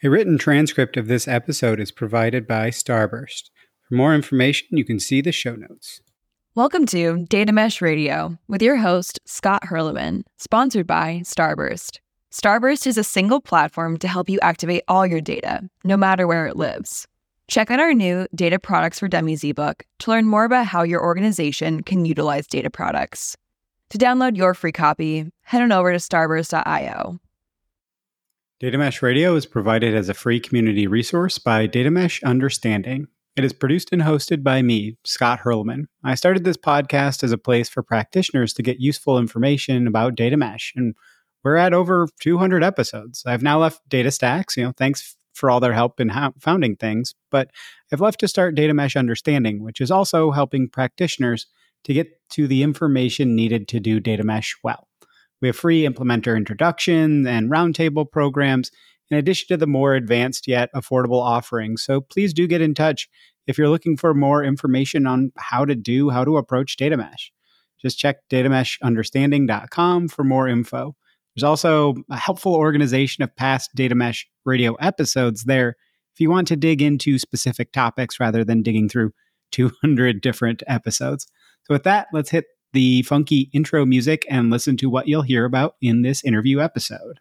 A written transcript of this episode is provided by Starburst. For more information, you can see the show notes. Welcome to Data Mesh Radio with your host, Scott Hirleman, sponsored by Starburst. Starburst is a single platform to help you activate all your data, no matter where it lives. Check out our new Data Products for Dummies ebook to learn more about how your organization can utilize data products. To download your free copy, head on over to starburst.io. Data Mesh Radio is provided as a free community resource by Data Mesh Understanding. It is produced and hosted by me, Scott Hirleman. I started this podcast as a place for practitioners to get useful information about data mesh, and we're at over 200 episodes. I've now left DataStax, you know, thanks for all their help in founding things, but I've left to start Data Mesh Understanding, which is also helping practitioners to get to the information needed to do data mesh well. We have free implementer introduction and roundtable programs, in addition to the more advanced yet affordable offerings. So please do get in touch if you're looking for more information on how to do, how to approach data mesh. Just check datameshunderstanding.com for more info. There's also a helpful organization of past data mesh radio episodes there if you want to dig into specific topics rather than digging through 200 different episodes. So, with that, let's hit the funky intro music and listen to what you'll hear about in this interview episode.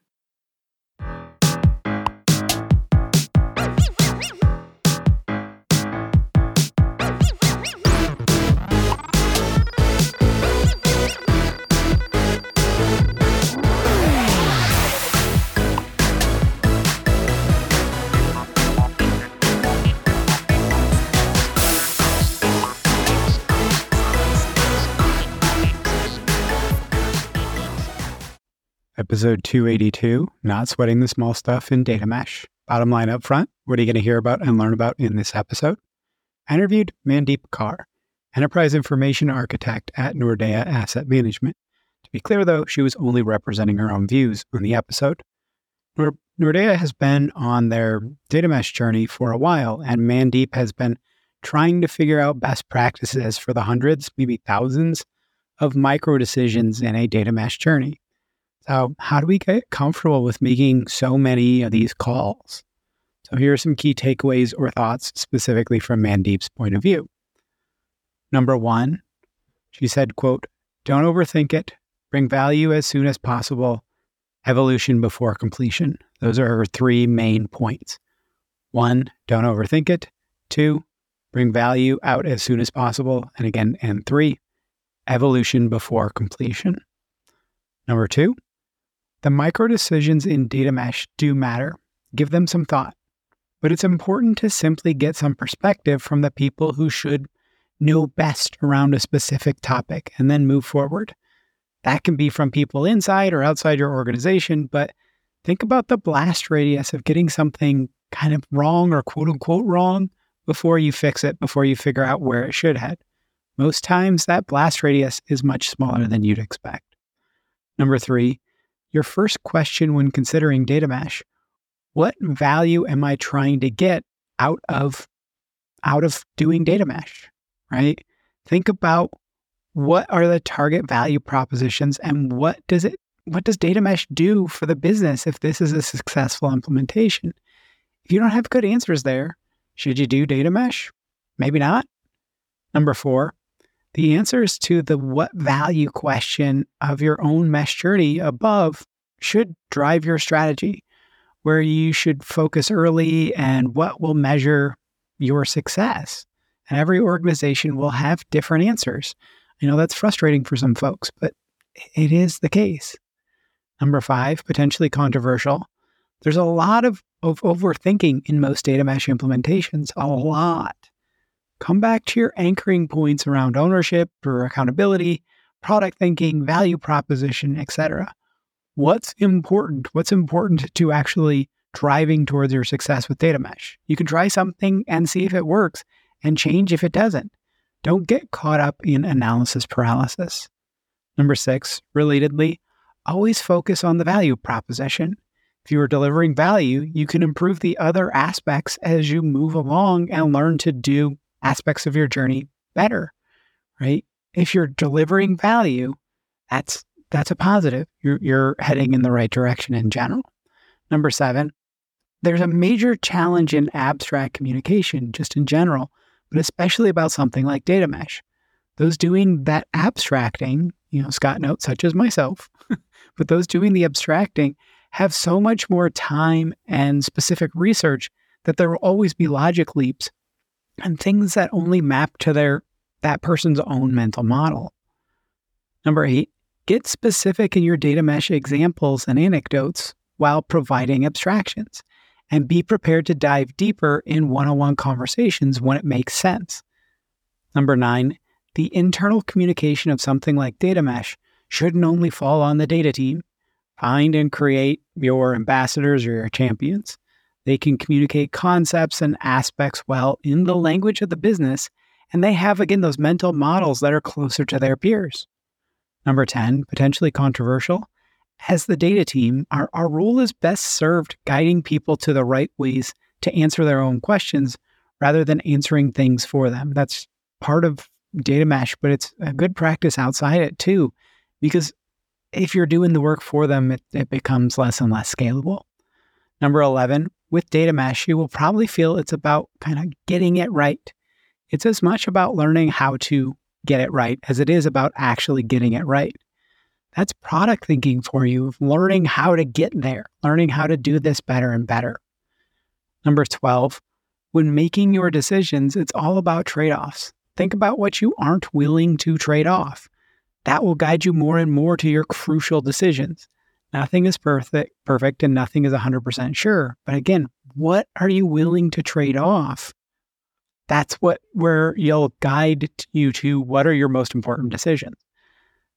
Episode 282 Not Sweating the Small Stuff in Data Mesh. Bottom line up front what are you going to hear about and learn about in this episode? I interviewed Mandeep Kaur, Enterprise Information Architect at Nordea Asset Management. To be clear, though, she was only representing her own views on the episode. Nord- Nordea has been on their data mesh journey for a while, and Mandeep has been trying to figure out best practices for the hundreds, maybe thousands of micro decisions in a data mesh journey. So, how do we get comfortable with making so many of these calls? So, here are some key takeaways or thoughts specifically from Mandeep's point of view. Number one, she said, quote, don't overthink it, bring value as soon as possible, evolution before completion. Those are her three main points. One, don't overthink it. Two, bring value out as soon as possible. And again, and three, evolution before completion. Number two, the micro decisions in data mesh do matter. Give them some thought. But it's important to simply get some perspective from the people who should know best around a specific topic and then move forward. That can be from people inside or outside your organization, but think about the blast radius of getting something kind of wrong or quote unquote wrong before you fix it, before you figure out where it should head. Most times, that blast radius is much smaller than you'd expect. Number three, your first question when considering data mesh what value am i trying to get out of out of doing data mesh right? Think about what are the target value propositions and what does it what does data mesh do for the business if this is a successful implementation? If you don't have good answers there should you do data mesh? Maybe not. Number 4 the answers to the what value question of your own mesh journey above should drive your strategy, where you should focus early and what will measure your success. And every organization will have different answers. I know that's frustrating for some folks, but it is the case. Number five, potentially controversial. There's a lot of, of overthinking in most data mesh implementations, a lot come back to your anchoring points around ownership or accountability, product thinking, value proposition, etc. What's important? What's important to actually driving towards your success with data mesh? You can try something and see if it works and change if it doesn't. Don't get caught up in analysis paralysis. Number six, relatedly, always focus on the value proposition. If you are delivering value, you can improve the other aspects as you move along and learn to do aspects of your journey better, right? If you're delivering value, that's that's a positive. You're you're heading in the right direction in general. Number seven, there's a major challenge in abstract communication, just in general, but especially about something like data mesh. Those doing that abstracting, you know, Scott notes, such as myself, but those doing the abstracting have so much more time and specific research that there will always be logic leaps and things that only map to their that person's own mental model. Number eight, get specific in your data mesh examples and anecdotes while providing abstractions and be prepared to dive deeper in one on one conversations when it makes sense. Number nine, the internal communication of something like data mesh shouldn't only fall on the data team. Find and create your ambassadors or your champions. They can communicate concepts and aspects well in the language of the business, and they have, again, those mental models that are closer to their peers. Number 10, potentially controversial, as the data team, our, our role is best served guiding people to the right ways to answer their own questions rather than answering things for them. That's part of data mesh, but it's a good practice outside it too, because if you're doing the work for them, it, it becomes less and less scalable. Number 11, with data mesh, you will probably feel it's about kind of getting it right. It's as much about learning how to get it right as it is about actually getting it right. That's product thinking for you, learning how to get there, learning how to do this better and better. Number 12, when making your decisions, it's all about trade offs. Think about what you aren't willing to trade off. That will guide you more and more to your crucial decisions. Nothing is perfect, perfect and nothing is 100% sure. But again, what are you willing to trade off? That's what where you'll guide you to what are your most important decisions.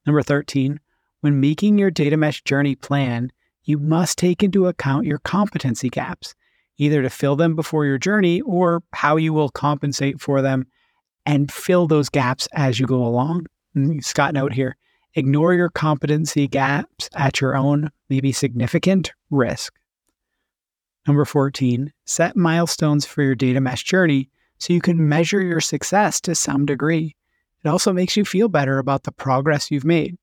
Number 13, when making your data mesh journey plan, you must take into account your competency gaps, either to fill them before your journey or how you will compensate for them and fill those gaps as you go along. Mm, Scott note here ignore your competency gaps at your own, maybe significant risk. Number 14, set milestones for your data mesh journey so you can measure your success to some degree. It also makes you feel better about the progress you've made.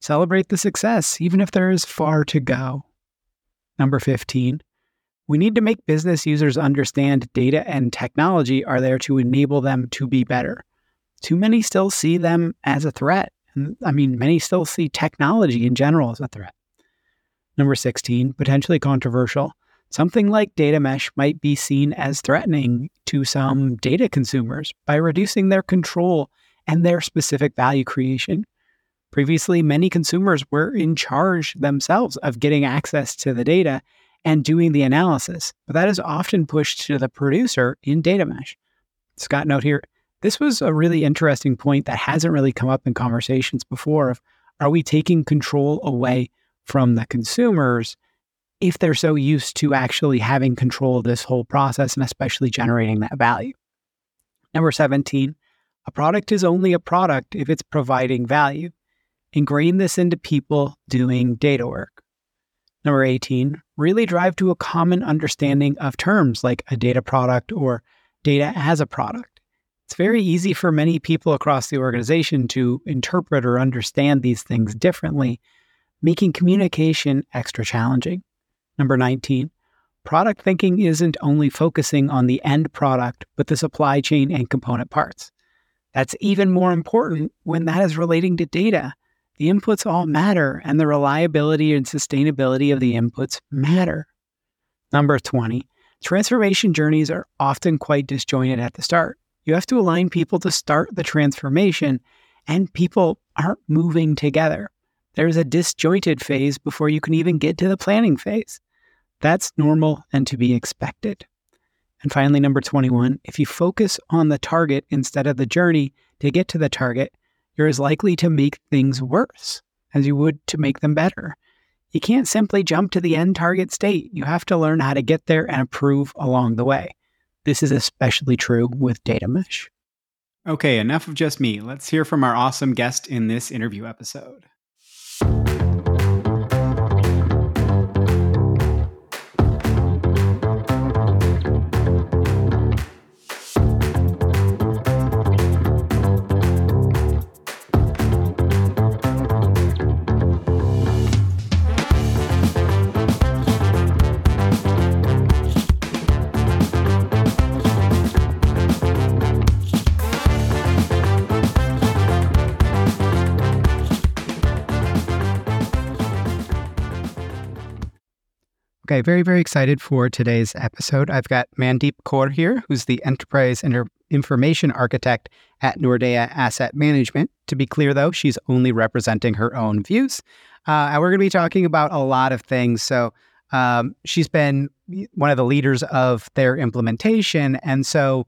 Celebrate the success, even if there is far to go. Number 15, we need to make business users understand data and technology are there to enable them to be better. Too many still see them as a threat. I mean, many still see technology in general as a threat. Number 16, potentially controversial. Something like data mesh might be seen as threatening to some data consumers by reducing their control and their specific value creation. Previously, many consumers were in charge themselves of getting access to the data and doing the analysis, but that is often pushed to the producer in data mesh. Scott note here, this was a really interesting point that hasn't really come up in conversations before of are we taking control away from the consumers if they're so used to actually having control of this whole process and especially generating that value. Number 17, a product is only a product if it's providing value. Ingrain this into people doing data work. Number 18, really drive to a common understanding of terms like a data product or data as a product. It's very easy for many people across the organization to interpret or understand these things differently, making communication extra challenging. Number 19, product thinking isn't only focusing on the end product, but the supply chain and component parts. That's even more important when that is relating to data the inputs all matter, and the reliability and sustainability of the inputs matter. Number 20, transformation journeys are often quite disjointed at the start. You have to align people to start the transformation, and people aren't moving together. There's a disjointed phase before you can even get to the planning phase. That's normal and to be expected. And finally, number 21, if you focus on the target instead of the journey to get to the target, you're as likely to make things worse as you would to make them better. You can't simply jump to the end target state. You have to learn how to get there and improve along the way. This is especially true with data mesh. Okay, enough of just me. Let's hear from our awesome guest in this interview episode. Okay, very, very excited for today's episode. I've got Mandeep Kaur here, who's the Enterprise Inter- Information Architect at Nordea Asset Management. To be clear, though, she's only representing her own views. Uh, and we're going to be talking about a lot of things. So um, she's been one of the leaders of their implementation. And so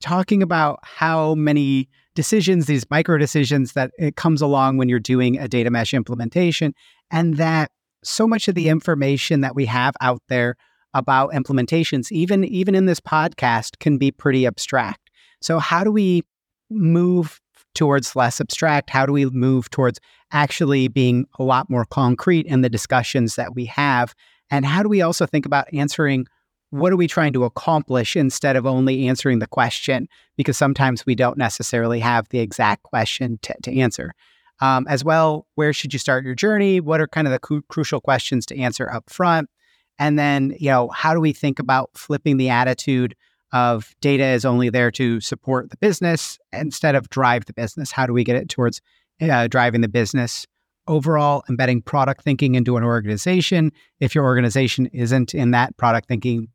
talking about how many decisions, these micro decisions that it comes along when you're doing a data mesh implementation, and that so much of the information that we have out there about implementations, even even in this podcast, can be pretty abstract. So how do we move towards less abstract? How do we move towards actually being a lot more concrete in the discussions that we have? And how do we also think about answering what are we trying to accomplish instead of only answering the question? Because sometimes we don't necessarily have the exact question to, to answer. Um, as well, where should you start your journey? What are kind of the cu- crucial questions to answer up front? And then, you know, how do we think about flipping the attitude of data is only there to support the business instead of drive the business? How do we get it towards uh, driving the business? Overall, embedding product thinking into an organization. If your organization isn't in that product thinking,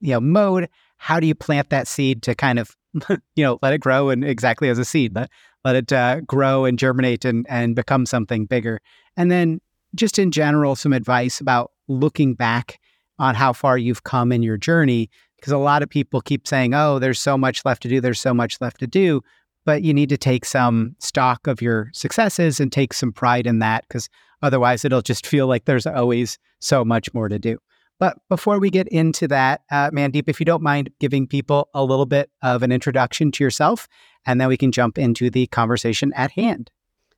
you know, mode, how do you plant that seed to kind of, you know, let it grow and exactly as a seed, let, let it uh, grow and germinate and, and become something bigger. And then just in general, some advice about looking back on how far you've come in your journey. Because a lot of people keep saying, oh, there's so much left to do, there's so much left to do. But you need to take some stock of your successes and take some pride in that because otherwise it'll just feel like there's always so much more to do. But before we get into that, uh, Mandeep, if you don't mind giving people a little bit of an introduction to yourself, and then we can jump into the conversation at hand.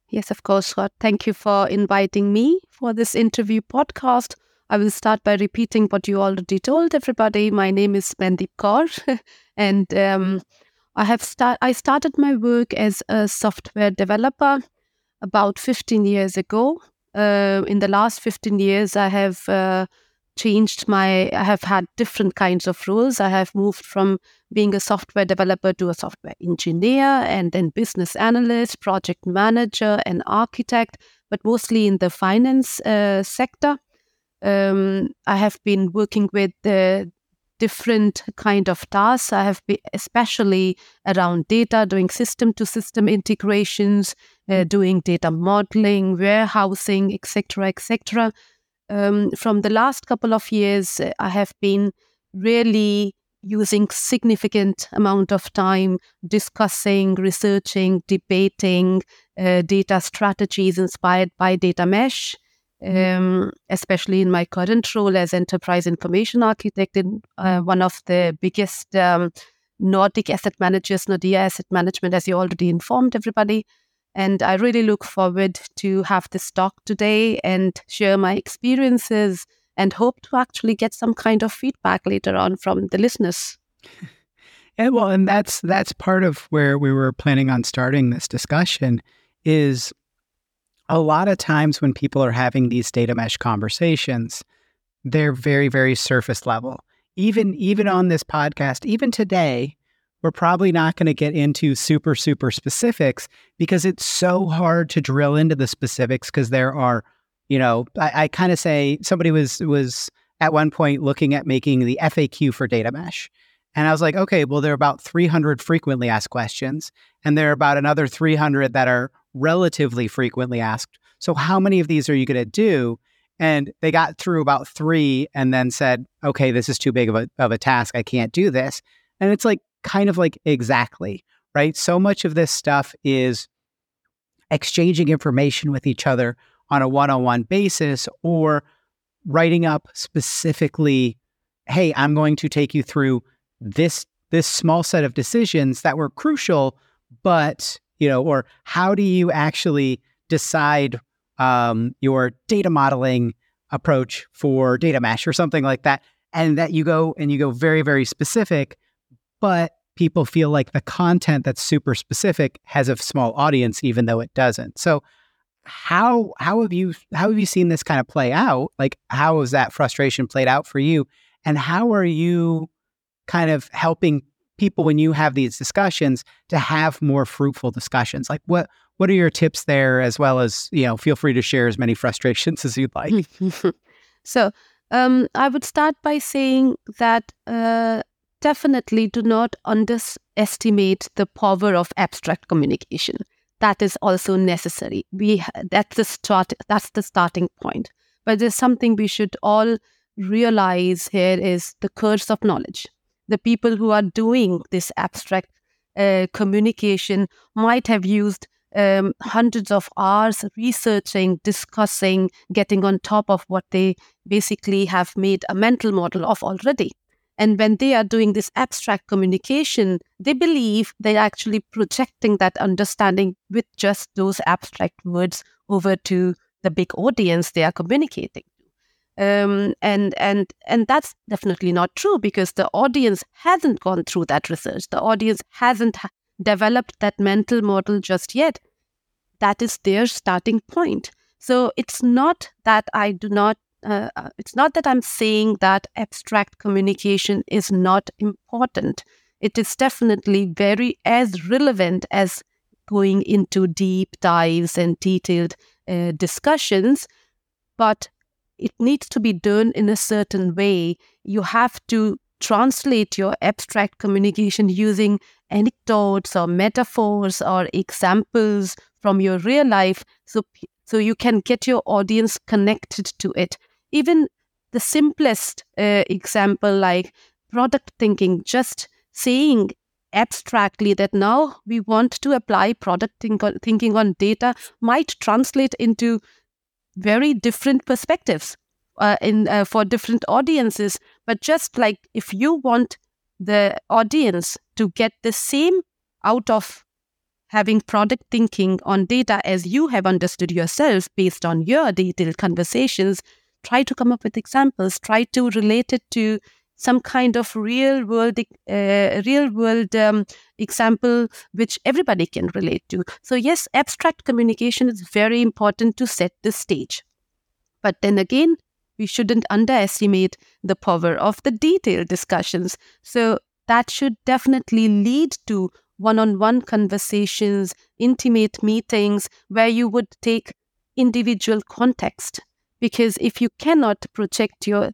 Yes, of course, Scott. Thank you for inviting me for this interview podcast. I will start by repeating what you already told everybody. My name is Mandeep Kaur, and um, I have start. I started my work as a software developer about 15 years ago. Uh, in the last 15 years, I have uh, changed my i have had different kinds of roles. I have moved from being a software developer to a software engineer and then business analyst project manager and architect but mostly in the finance uh, sector. Um, i have been working with the different kind of tasks. I have been especially around data doing system to system integrations uh, doing data modeling warehousing etc etc um, from the last couple of years, I have been really using significant amount of time discussing, researching, debating uh, data strategies inspired by data mesh. Mm-hmm. Um, especially in my current role as enterprise information architect in uh, one of the biggest um, Nordic asset managers, Nordea Asset Management, as you already informed everybody. And I really look forward to have this talk today and share my experiences and hope to actually get some kind of feedback later on from the listeners. Yeah, well, and that's that's part of where we were planning on starting this discussion is a lot of times when people are having these data mesh conversations, they're very, very surface level. Even even on this podcast, even today, we're probably not going to get into super, super specifics because it's so hard to drill into the specifics because there are, you know, I, I kind of say somebody was was at one point looking at making the FAQ for data mesh. And I was like, okay, well, there are about 300 frequently asked questions, and there are about another 300 that are relatively frequently asked. So, how many of these are you going to do? And they got through about three and then said, okay, this is too big of a, of a task. I can't do this. And it's like, kind of like exactly, right? So much of this stuff is exchanging information with each other on a one on one basis or writing up specifically, hey, I'm going to take you through this this small set of decisions that were crucial, but you know, or how do you actually decide um, your data modeling approach for data mesh or something like that, and that you go and you go very very specific but people feel like the content that's super specific has a small audience even though it doesn't. So how how have you how have you seen this kind of play out? Like how has that frustration played out for you? And how are you kind of helping people when you have these discussions to have more fruitful discussions? Like what what are your tips there as well as you know feel free to share as many frustrations as you'd like. So Um, I would start by saying that uh, definitely do not underestimate the power of abstract communication. That is also necessary. We that's the start. That's the starting point. But there's something we should all realize here is the curse of knowledge. The people who are doing this abstract uh, communication might have used um, hundreds of hours researching, discussing, getting on top of what they basically have made a mental model of already. And when they are doing this abstract communication, they believe they're actually projecting that understanding with just those abstract words over to the big audience they are communicating. Um, and and and that's definitely not true because the audience hasn't gone through that research. The audience hasn't developed that mental model just yet. That is their starting point. So it's not that I do not. Uh, uh, it's not that I'm saying that abstract communication is not important. It is definitely very as relevant as going into deep dives and detailed uh, discussions, but it needs to be done in a certain way. You have to translate your abstract communication using anecdotes or metaphors or examples from your real life so so you can get your audience connected to it even the simplest uh, example like product thinking just saying abstractly that now we want to apply product think- thinking on data might translate into very different perspectives uh, in uh, for different audiences. But just like if you want the audience to get the same out of having product thinking on data as you have understood yourself based on your detailed conversations try to come up with examples try to relate it to some kind of real world uh, real world um, example which everybody can relate to so yes abstract communication is very important to set the stage but then again we shouldn't underestimate the power of the detailed discussions. So that should definitely lead to one on one conversations, intimate meetings where you would take individual context. Because if you cannot project your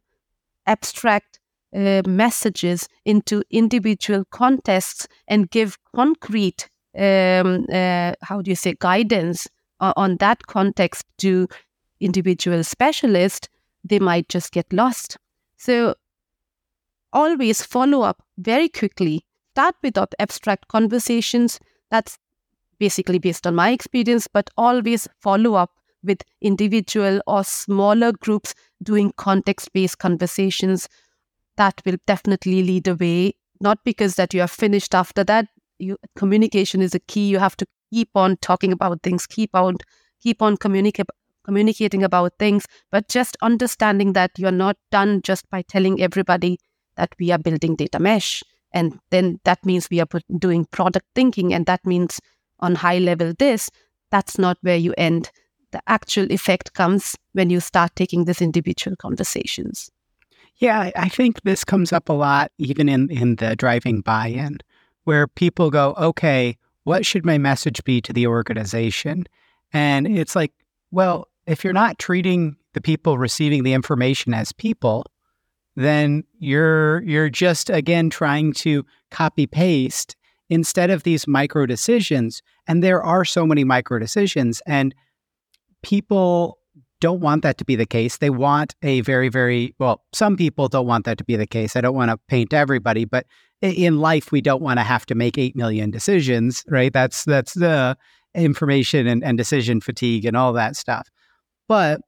abstract uh, messages into individual contexts and give concrete, um, uh, how do you say, guidance on that context to individual specialists, they might just get lost. So always follow up very quickly. Start with abstract conversations. That's basically based on my experience, but always follow up with individual or smaller groups doing context based conversations. That will definitely lead the way. Not because that you are finished after that. You, communication is a key. You have to keep on talking about things, keep on keep on communicate communicating about things, but just understanding that you're not done just by telling everybody that we are building data mesh. And then that means we are doing product thinking, and that means on high level this. That's not where you end. The actual effect comes when you start taking these individual conversations. Yeah, I think this comes up a lot, even in, in the driving buy in, where people go, okay, what should my message be to the organization? And it's like, well, if you're not treating the people receiving the information as people, then you're you're just again trying to copy paste instead of these micro decisions. And there are so many micro decisions, and people don't want that to be the case. They want a very, very well, some people don't want that to be the case. I don't want to paint everybody, but in life, we don't want to have to make 8 million decisions, right? That's, that's the information and, and decision fatigue and all that stuff. But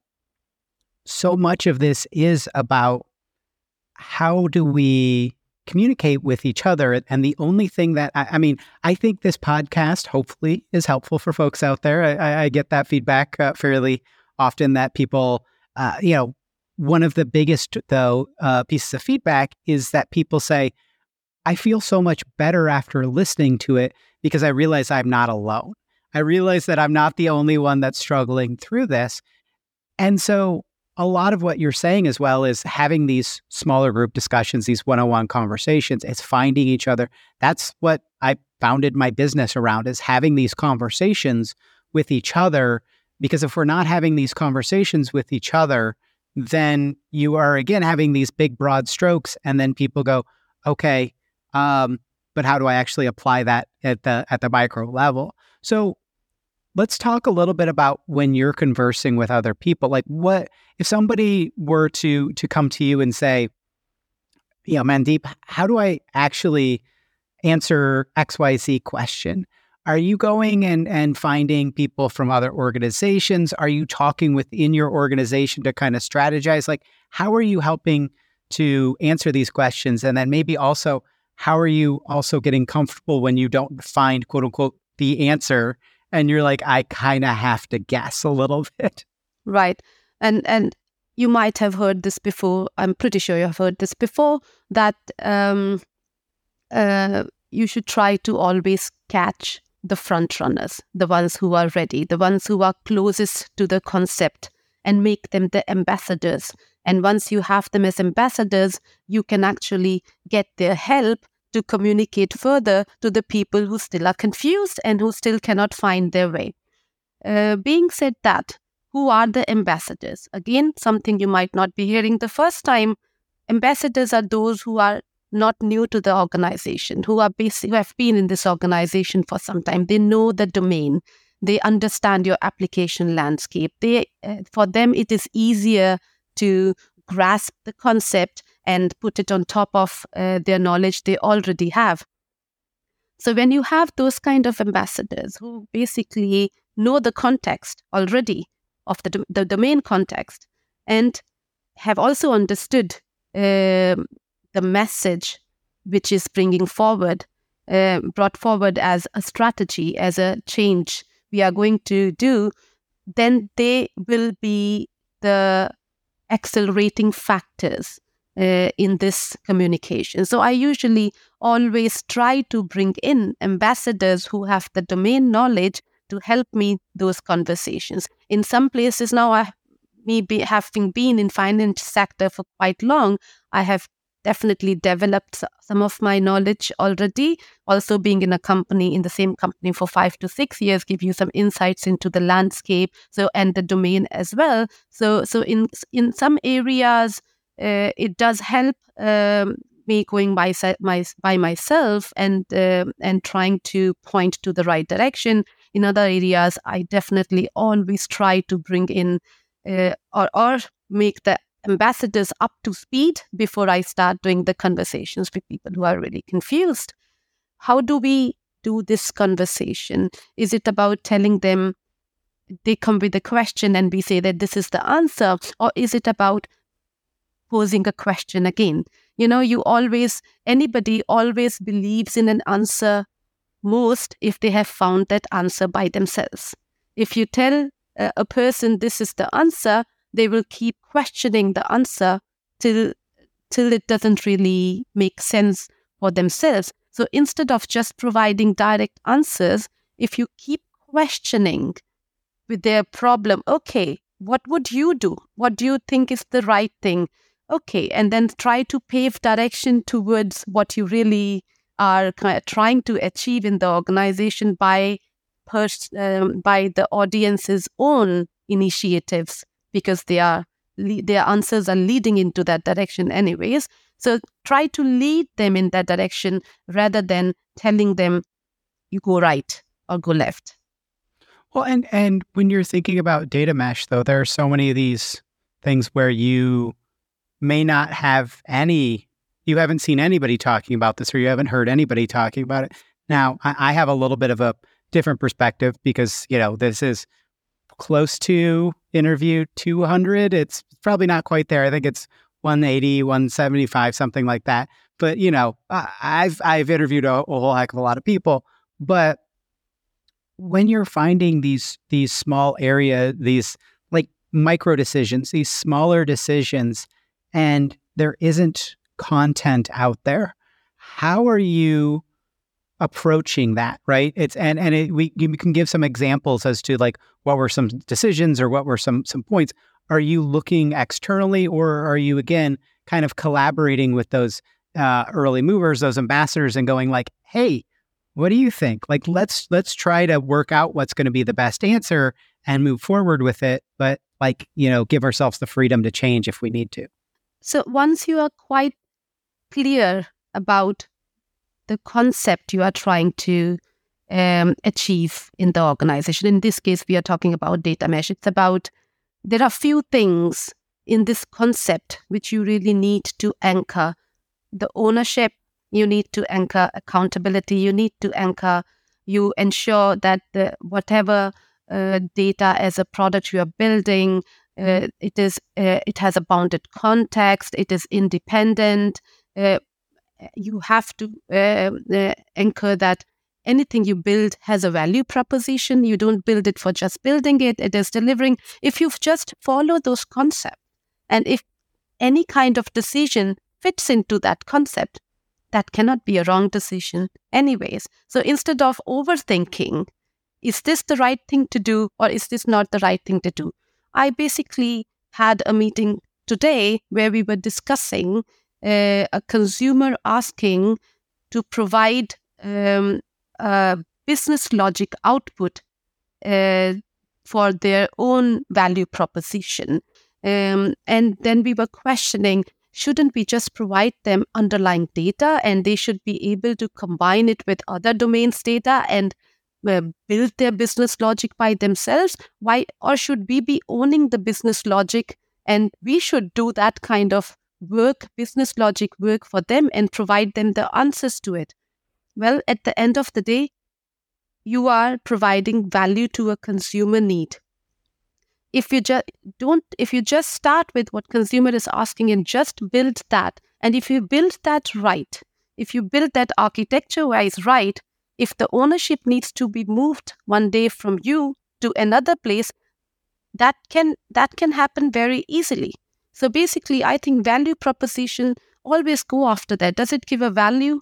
so much of this is about how do we communicate with each other. And the only thing that I, I, mean, I think this podcast hopefully is helpful for folks out there. I, I get that feedback uh, fairly often that people, uh, you know, one of the biggest though uh, pieces of feedback is that people say, "I feel so much better after listening to it because I realize I'm not alone. I realize that I'm not the only one that's struggling through this." And so a lot of what you're saying as well is having these smaller group discussions, these one on one conversations, it's finding each other. That's what I founded my business around is having these conversations with each other. Because if we're not having these conversations with each other, then you are again having these big broad strokes and then people go okay um, but how do i actually apply that at the at the micro level so let's talk a little bit about when you're conversing with other people like what if somebody were to to come to you and say you know mandeep how do i actually answer xyz question are you going and, and finding people from other organizations? Are you talking within your organization to kind of strategize? Like, how are you helping to answer these questions? And then maybe also, how are you also getting comfortable when you don't find quote unquote the answer and you're like, I kind of have to guess a little bit? Right. And, and, you might have heard this before. I'm pretty sure you have heard this before that um, uh, you should try to always catch the front runners, the ones who are ready, the ones who are closest to the concept, and make them the ambassadors. And once you have them as ambassadors, you can actually get their help to communicate further to the people who still are confused and who still cannot find their way. Uh, being said that, who are the ambassadors? Again, something you might not be hearing the first time. Ambassadors are those who are not new to the organization, who are basically who have been in this organization for some time. They know the domain. They understand your application landscape. They, uh, for them, it is easier to grasp the concept and put it on top of uh, their knowledge they already have. So when you have those kind of ambassadors who basically know the context already of the, the domain context and have also understood uh, the message which is bringing forward, uh, brought forward as a strategy, as a change we are going to do, then they will be the accelerating factors uh, in this communication. So I usually always try to bring in ambassadors who have the domain knowledge to help me those conversations. In some places now, I me having been in finance sector for quite long, I have definitely developed some of my knowledge already. Also, being in a company, in the same company for five to six years, give you some insights into the landscape, so and the domain as well. So, so in in some areas, uh, it does help. Um, me going by my by myself and uh, and trying to point to the right direction. In other areas, I definitely always try to bring in uh, or or make the ambassadors up to speed before I start doing the conversations with people who are really confused. How do we do this conversation? Is it about telling them they come with a question and we say that this is the answer? Or is it about posing a question again? You know, you always, anybody always believes in an answer most if they have found that answer by themselves. If you tell a person this is the answer, they will keep questioning the answer till till it doesn't really make sense for themselves. So instead of just providing direct answers, if you keep questioning with their problem, okay, what would you do? What do you think is the right thing? Okay, and then try to pave direction towards what you really are trying to achieve in the organization by pers- um, by the audience's own initiatives because they are their answers are leading into that direction anyways. So try to lead them in that direction rather than telling them you go right or go left. Well and and when you're thinking about data mesh though there are so many of these things where you may not have any you haven't seen anybody talking about this or you haven't heard anybody talking about it now i, I have a little bit of a different perspective because you know this is close to interview 200. It's probably not quite there. I think it's 180, 175, something like that. But you know, I've I've interviewed a, a whole heck of a lot of people. But when you're finding these these small area, these like micro decisions, these smaller decisions, and there isn't content out there, how are you approaching that right it's and and it, we you can give some examples as to like what were some decisions or what were some some points are you looking externally or are you again kind of collaborating with those uh, early movers those ambassadors and going like hey what do you think? Like let's let's try to work out what's going to be the best answer and move forward with it, but like, you know, give ourselves the freedom to change if we need to. So once you are quite clear about the concept you are trying to um, achieve in the organization. In this case, we are talking about data mesh. It's about there are few things in this concept which you really need to anchor the ownership you need to anchor accountability you need to anchor you ensure that the whatever uh, data as a product you are building uh, it is uh, it has a bounded context it is independent. Uh, you have to uh, uh, anchor that anything you build has a value proposition. You don't build it for just building it it is delivering. If you just follow those concepts and if any kind of decision fits into that concept that cannot be a wrong decision anyways. So instead of overthinking is this the right thing to do or is this not the right thing to do i basically had a meeting today where we were discussing uh, a consumer asking to provide um, a business logic output uh, for their own value proposition. Um, and then we were questioning shouldn't we just provide them underlying data and they should be able to combine it with other domains data and build their business logic by themselves why or should we be owning the business logic and we should do that kind of work, business logic work for them and provide them the answers to it. Well, at the end of the day, you are providing value to a consumer need. If you just don't, if you just start with what consumer is asking and just build that, and if you build that right, if you build that architecture wise right, if the ownership needs to be moved one day from you to another place, that can that can happen very easily so basically, I think value proposition always go after that. Does it give a value?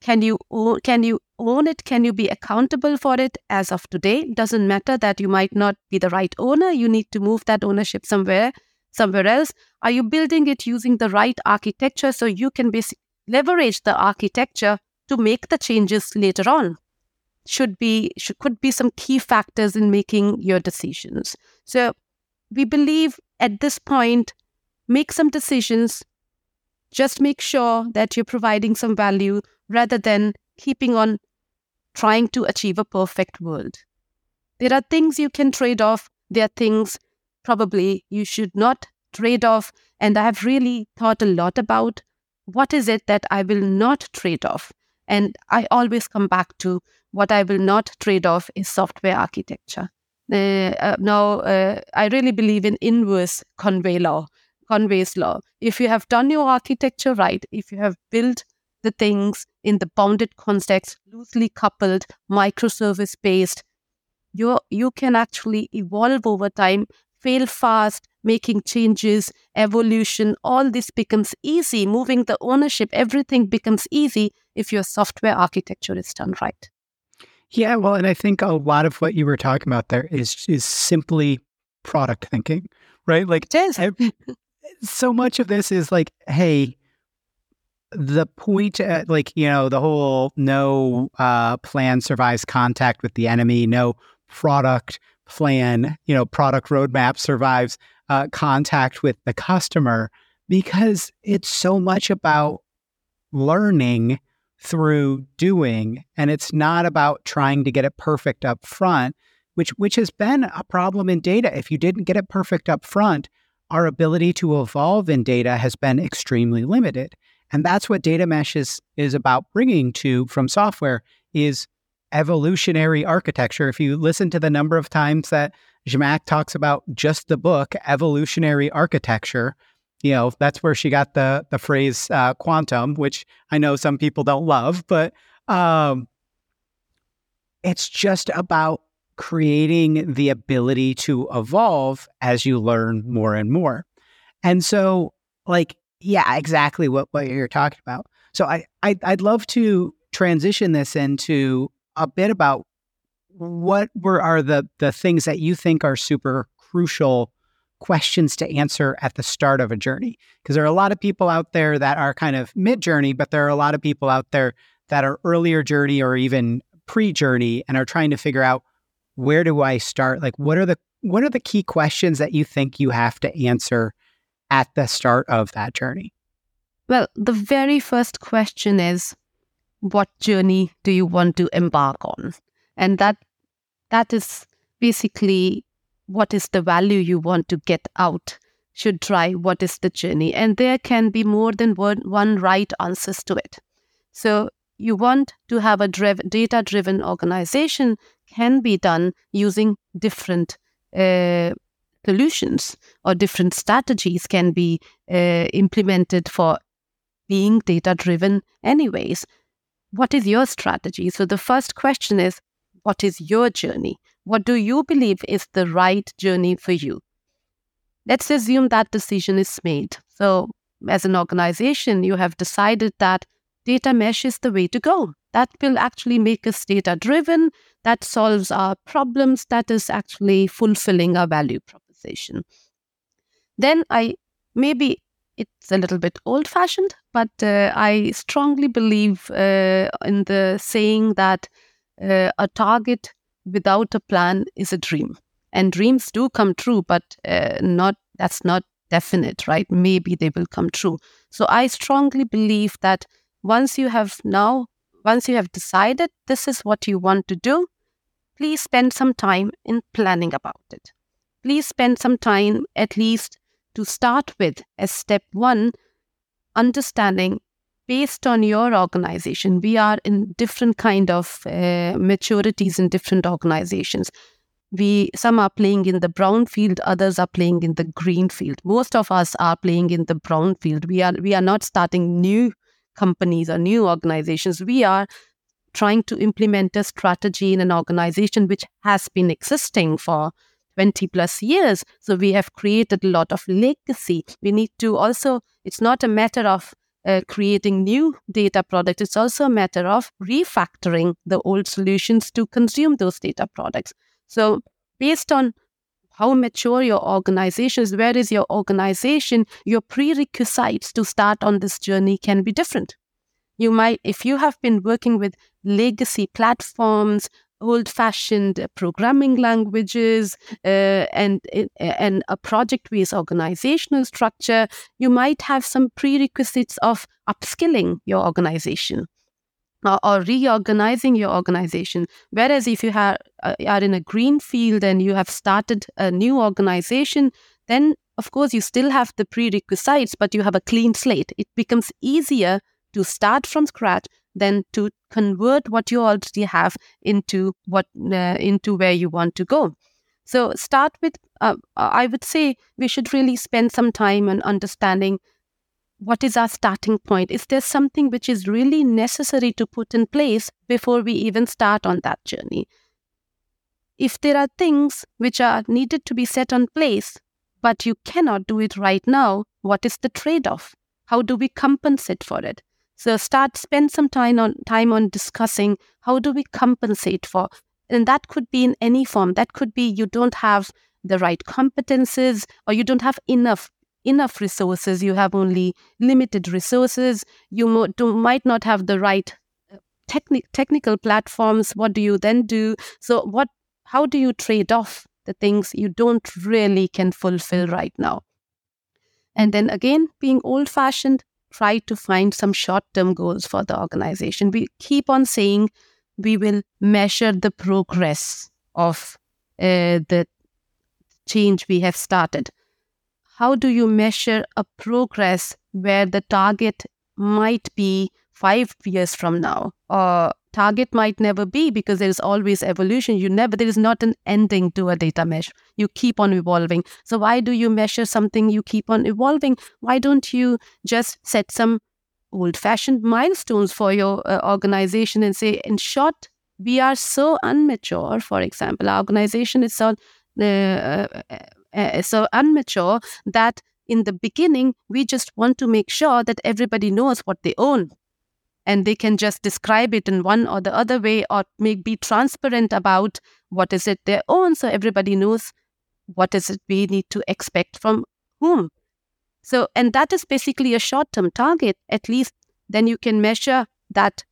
Can you own, can you own it? Can you be accountable for it as of today? Doesn't matter that you might not be the right owner. You need to move that ownership somewhere somewhere else. Are you building it using the right architecture so you can basically leverage the architecture to make the changes later on? Should be should could be some key factors in making your decisions. So we believe at this point make some decisions. Just make sure that you're providing some value rather than keeping on trying to achieve a perfect world. There are things you can trade off, there are things probably you should not trade off. And I have really thought a lot about what is it that I will not trade off. And I always come back to what I will not trade off is software architecture. Uh, uh, now, uh, I really believe in inverse Conway law. Conway's law. If you have done your architecture right, if you have built the things in the bounded context, loosely coupled, microservice based, you you can actually evolve over time, fail fast, making changes, evolution, all this becomes easy. Moving the ownership, everything becomes easy if your software architecture is done right. Yeah, well, and I think a lot of what you were talking about there is is simply product thinking, right? Like it is. so much of this is like, hey, the point, at, like, you know, the whole no uh, plan survives contact with the enemy, no product plan, you know, product roadmap survives uh, contact with the customer because it's so much about learning through doing and it's not about trying to get it perfect up front which which has been a problem in data if you didn't get it perfect up front our ability to evolve in data has been extremely limited. And that's what data mesh is, is about bringing to from software is evolutionary architecture. If you listen to the number of times that Zhamak talks about just the book, evolutionary architecture, you know, that's where she got the the phrase uh, quantum, which I know some people don't love, but um, it's just about creating the ability to evolve as you learn more and more. And so, like, yeah, exactly what, what you're talking about. So I, I I'd love to transition this into a bit about what were are the the things that you think are super crucial questions to answer at the start of a journey because there are a lot of people out there that are kind of mid journey but there are a lot of people out there that are earlier journey or even pre-journey and are trying to figure out where do I start? Like what are the what are the key questions that you think you have to answer at the start of that journey? Well, the very first question is what journey do you want to embark on? And that that is basically what is the value you want to get out should drive what is the journey. And there can be more than one, one right answers to it. So you want to have a driv- data driven organization can be done using different uh, solutions or different strategies can be uh, implemented for being data driven anyways what is your strategy? So the first question is what is your journey? What do you believe is the right journey for you? Let's assume that decision is made. So as an organization you have decided that data mesh is the way to go. That will actually make us data driven that solves our problems. That is actually fulfilling our value proposition. Then i maybe it's a little bit old fashioned but uh, i strongly believe uh, in the saying that uh, a target without a plan is a dream. And dreams do come true but uh, not that's not definite right? Maybe they will come true. So i strongly believe that once you have now once you have decided this is what you want to do, please spend some time in planning about it. Please spend some time, at least to start with, as step one, understanding based on your organization. We are in different kind of uh, maturities in different organizations. We some are playing in the brown field, others are playing in the green field. Most of us are playing in the brown field. We are we are not starting new companies or new organizations. We are trying to implement a strategy in an organization which has been existing for 20 plus years. So we have created a lot of legacy. We need to also, it's not a matter of uh, creating new data products, it's also a matter of refactoring the old solutions to consume those data products. So, based on how mature your organization is, where is your organization, your prerequisites to start on this journey can be different. You might, if you have been working with legacy platforms, old fashioned programming languages, uh, and, and a project based organizational structure, you might have some prerequisites of upskilling your organization or, or reorganizing your organization. Whereas if you uh, are in a green field and you have started a new organization, then of course you still have the prerequisites, but you have a clean slate. It becomes easier to start from scratch than to convert what you already have into what uh, into where you want to go. So start with. Uh, I would say we should really spend some time on understanding what is our starting point? Is there something which is really necessary to put in place before we even start on that journey? If there are things which are needed to be set on place, but you cannot do it right now, what is the trade off? How do we compensate for it? So start spend some time on time on discussing how do we compensate for and that could be in any form. That could be you don't have the right competences or you don't have enough enough resources, you have only limited resources, you mo- do, might not have the right uh, techni- technical platforms. What do you then do? So, what? How do you trade off the things you don't really can fulfill right now? And then again, being old fashioned, try to find some short term goals for the organization. We keep on saying we will measure the progress of uh, the change we have started how do you measure a progress where the target might be five years from now or target might never be because there is always evolution. You never there is not an ending to a data mesh. You keep on evolving. So why do you measure something? You keep on evolving. Why don't you just set some old fashioned milestones for your uh, organization and say in short we are so unmature for example our organization is so uh, uh, uh, so unmature that in the beginning we just want to make sure that everybody knows what they own and they can just describe it in one or the other way or make be transparent about what is it they own so everybody knows what is it we need to expect from whom so and that is basically a short term target at least then you can measure that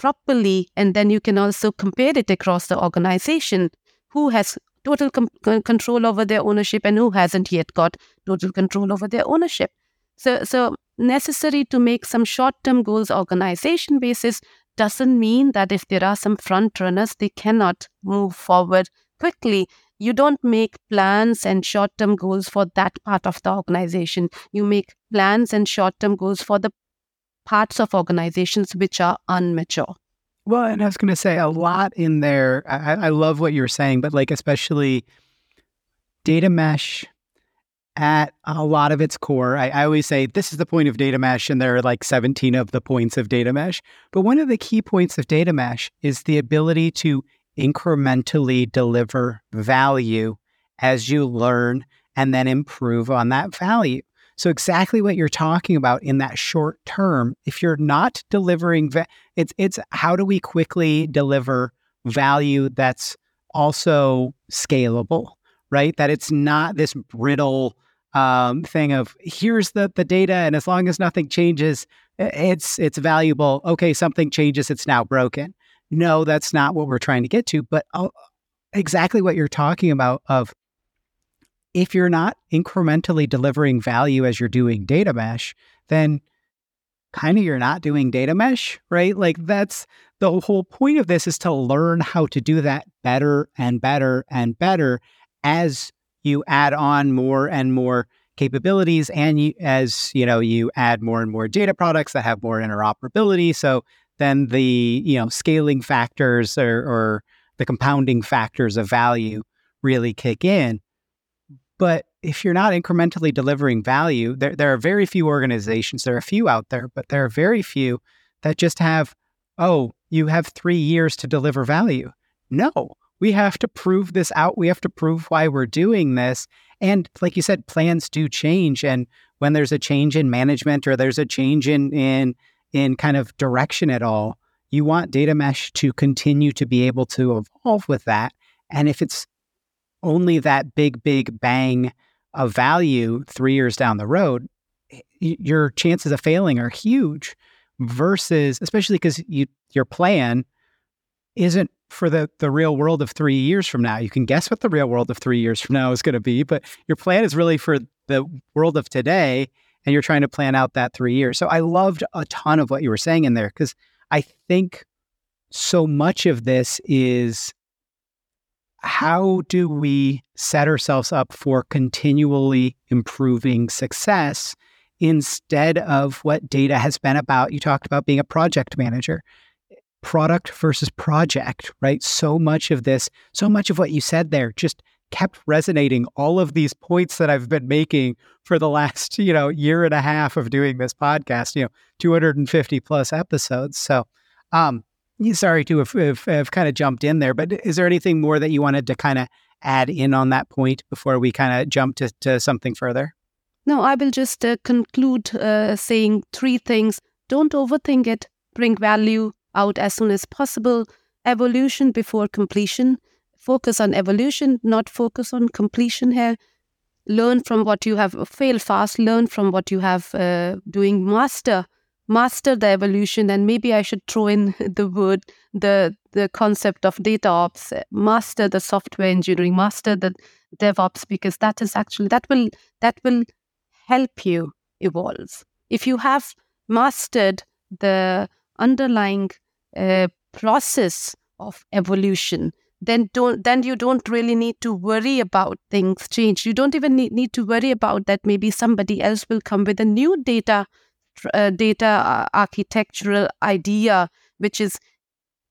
properly, and then you can also compare it across the organization who has total com- control over their ownership and who hasn't yet got total control over their ownership. So, so necessary to make some short-term goals organization basis doesn't mean that if there are some front runners, they cannot move forward quickly. You don't make plans and short term goals for that part of the organization. You make plans and short term goals for the parts of organizations which are unmature. Well, and I was going to say a lot in there. I, I love what you're saying, but like, especially data mesh at a lot of its core. I, I, always say this is the point of data mesh, and there are like 17 of the points of data mesh. But one of the key points of data mesh is the ability to incrementally deliver value as you learn and then improve on that value. So exactly what you're talking about in that short term, if you're not delivering va- it's it's how do we quickly deliver value that's also scalable, right? That it's not this brittle um, thing of here's the the data and as long as nothing changes, it's it's valuable. Okay, something changes, it's now broken no, that's not what we're trying to get to. But uh, exactly what you're talking about of if you're not incrementally delivering value as you're doing data mesh, then kind of you're not doing data mesh, right? Like that's the whole point of this is to learn how to do that better and better and better as you add on more and more capabilities and you, as you know you add more and more data products that have more interoperability so then the you know scaling factors or, or the compounding factors of value really kick in. But if you're not incrementally delivering value, there, there are very few organizations, there are a few out there, but there are very few that just have, oh, you have three years to deliver value. No, we have to prove this out. We have to prove why we're doing this. And like you said, plans do change. And when there's a change in management or there's a change in, in in kind of direction at all, you want data mesh to continue to be able to evolve with that. And if it's only that big, big bang of value three years down the road, eh, your chances of failing are huge versus especially because you your plan isn't for the the real world of three years from now. You can guess what the real world of three years from now is going to be, but your plan is really for the world of today and you're trying to plan out that three years. So I loved a ton of what you were saying in there because I think so much of this is how do we set ourselves up for continually improving success instead of what data has been about? You talked about being a project manager. Product versus project, right? So much of this, so much of what you said there just kept resonating all of these points that I've been making for the last, you know, year and a half of doing this podcast, you know, 250 plus episodes. So, um, sorry to have, have, have kind of jumped in there, but is there anything more that you wanted to kind of add in on that point before we kind of jump to, to something further? No, I will just uh, conclude uh, saying three things. Don't overthink it. Bring value out as soon as possible. Evolution before completion focus on evolution, not focus on completion here. Learn from what you have, fail fast, learn from what you have uh, doing, master, master the evolution. And maybe I should throw in the word, the, the concept of data ops, master the software engineering, master the DevOps, because that is actually, that will, that will help you evolve. If you have mastered the underlying uh, process of evolution, then don't then you don't really need to worry about things change. You don't even need, need to worry about that maybe somebody else will come with a new data uh, data uh, architectural idea which is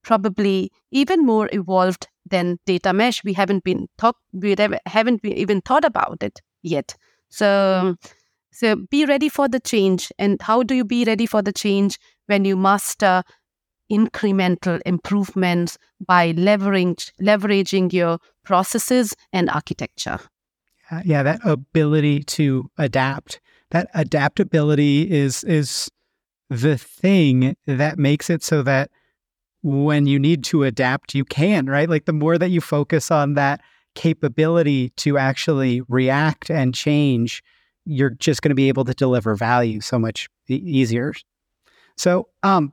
probably even more evolved than data mesh. We haven't been talk we haven't been even thought about it yet. So so be ready for the change. And how do you be ready for the change? When you master incremental improvements by leveraging leveraging your processes and architecture. Yeah, that ability to adapt, that adaptability is is the thing that makes it so that when you need to adapt, you can, right? Like the more that you focus on that capability to actually react and change, you're just going to be able to deliver value so much easier. So, um,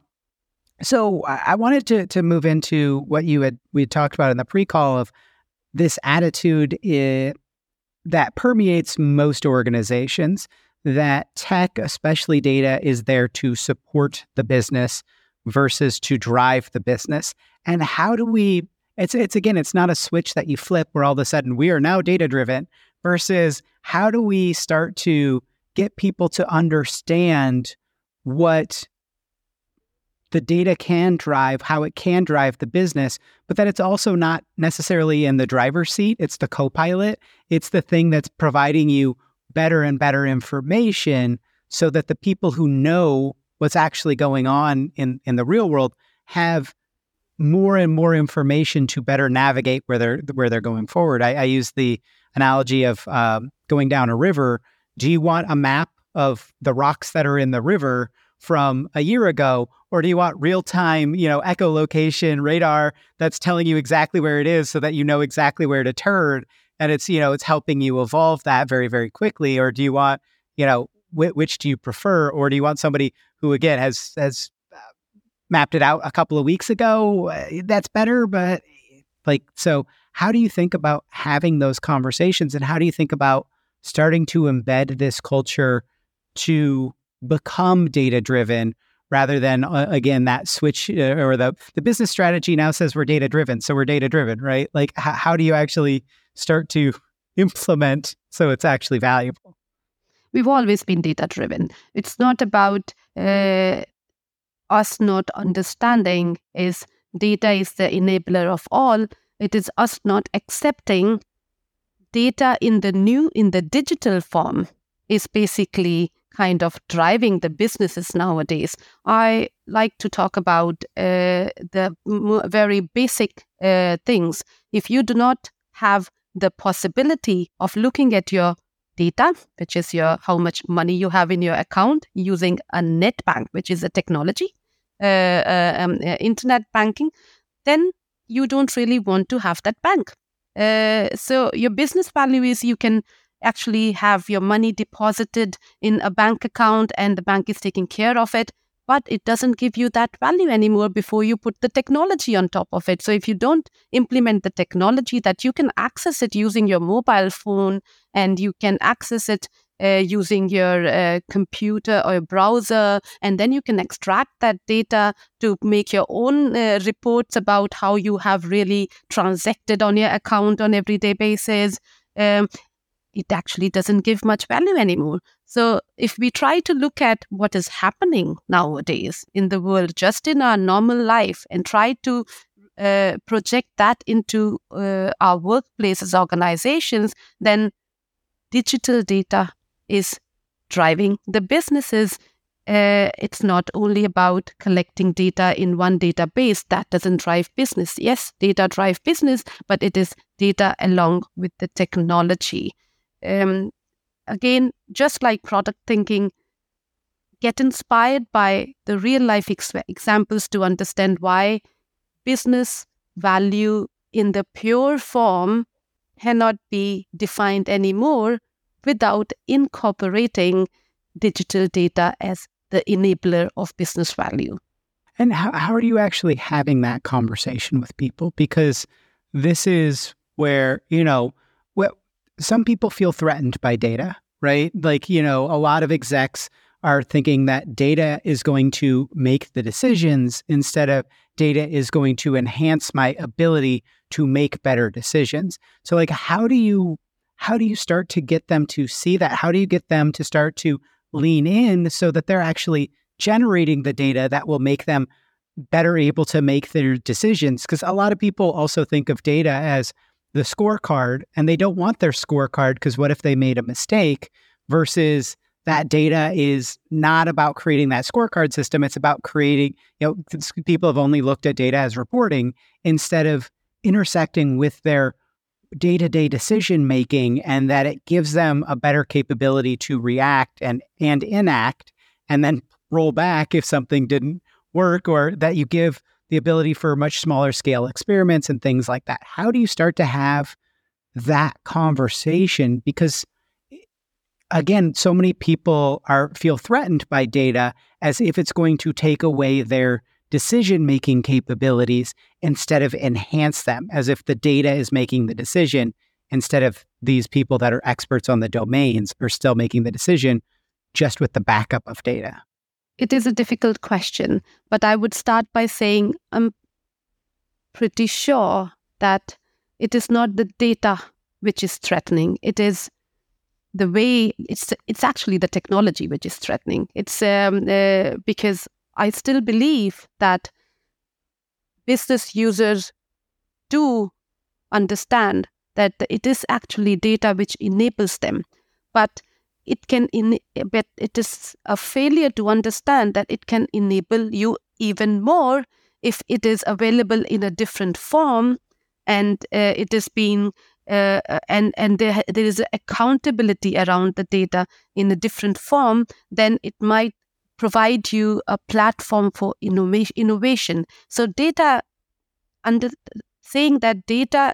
So I wanted to to move into what you had we had talked about in the pre-call of this attitude eh, that permeates most organizations that tech, especially data, is there to support the business versus to drive the business. And how do we it's it's again, it's not a switch that you flip where all of a sudden we are now data driven versus how do we start to get people to understand what the data can drive, how it can drive the business, but that it's also not necessarily in the driver's seat. It's the co pilot. It's the thing that's providing you better and better information so that the people who know what's actually going on in, in the real world have more and more information to better navigate where they're where they're going forward. I, I use the analogy of um, going down a river. Do you want a map of the rocks that are in the river from a year ago, or do you want real time, you know, echolocation radar that's telling you exactly where it is so that you know exactly where to turn? And it's, you know, it's helping you evolve that very, very quickly. Or do you want, you know, wh- which do you prefer? Or do you want somebody who, again, has, has uh, mapped it out a couple of weeks ago? Uh, that's better. But like, so how do you think about having those conversations and how do you think about starting to embed this culture to become data driven rather than uh, again that switch uh, or the the business strategy now says we're data driven so we're data driven right? Like h- how do you actually start to implement so it's actually valuable? We've always been data driven it's not about uh, us not understanding is data is the enabler of all. It is us not accepting data in the new in the digital form is basically kind of driving the businesses nowadays. I like to talk about uh, the very basic uh, things. If you do not have the possibility of looking at your data, which is your how much money you have in your account, using a net bank, which is a technology, uh, uh um, uh, internet banking, then you don't really want to have that bank. Uh, so your business value is you can actually have your money deposited in a bank account and the bank is taking care of it but it doesn't give you that value anymore before you put the technology on top of it. So if you don't implement the technology that you can access it using your mobile phone and you can access it uh, using your uh, computer or browser, and then you can extract that data to make your own uh, reports about how you have really transacted on your account on everyday basis. Um, it actually doesn't give much value anymore. So, if we try to look at what is happening nowadays in the world, just in our normal life, and try to uh, project that into uh, our workplaces, organizations, then digital data is driving the businesses. Uh, it's not only about collecting data in one database that doesn't drive business. Yes, data drive business, but it is data along with the technology um, again, just like product thinking, get inspired by the real life ex- examples to understand why business value in the pure form cannot be defined anymore without incorporating digital data as the enabler of business value. And how, how are you actually having that conversation with people? Because this is where, you know, some people feel threatened by data, right? Like, you know, a lot of execs are thinking that data is going to make the decisions instead of data is going to enhance my ability to make better decisions. So like how do you how do you start to get them to see that? How do you get them to start to lean in so that they're actually generating the data that will make them better able to make their decisions because a lot of people also think of data as the scorecard and they don't want their scorecard because what if they made a mistake versus that data is not about creating that scorecard system it's about creating you know people have only looked at data as reporting instead of intersecting with their day-to-day decision making and that it gives them a better capability to react and and enact and then roll back if something didn't work or that you give the ability for much smaller scale experiments and things like that. How do you start to have that conversation? Because eh, again, so many people are feel threatened by data as if it's going to take away their decision making capabilities instead of enhance them, as if the data is making the decision instead of these people that are experts on the domains are still making the decision just with the backup of data? It is a difficult question, but I would start by saying I'm pretty sure that it is not the data which is threatening. It is the way it's it's actually the technology which is threatening. It's um, uh, because I still believe that business users do understand that it is actually data which enables them, but it can in but it is a failure to understand that it can enable you even more if it is available in a different form and uh, it is being uh, uh, and and there there is accountability around the data in a different form, then it might provide you a platform for innovation. Innovation. So data, under saying that data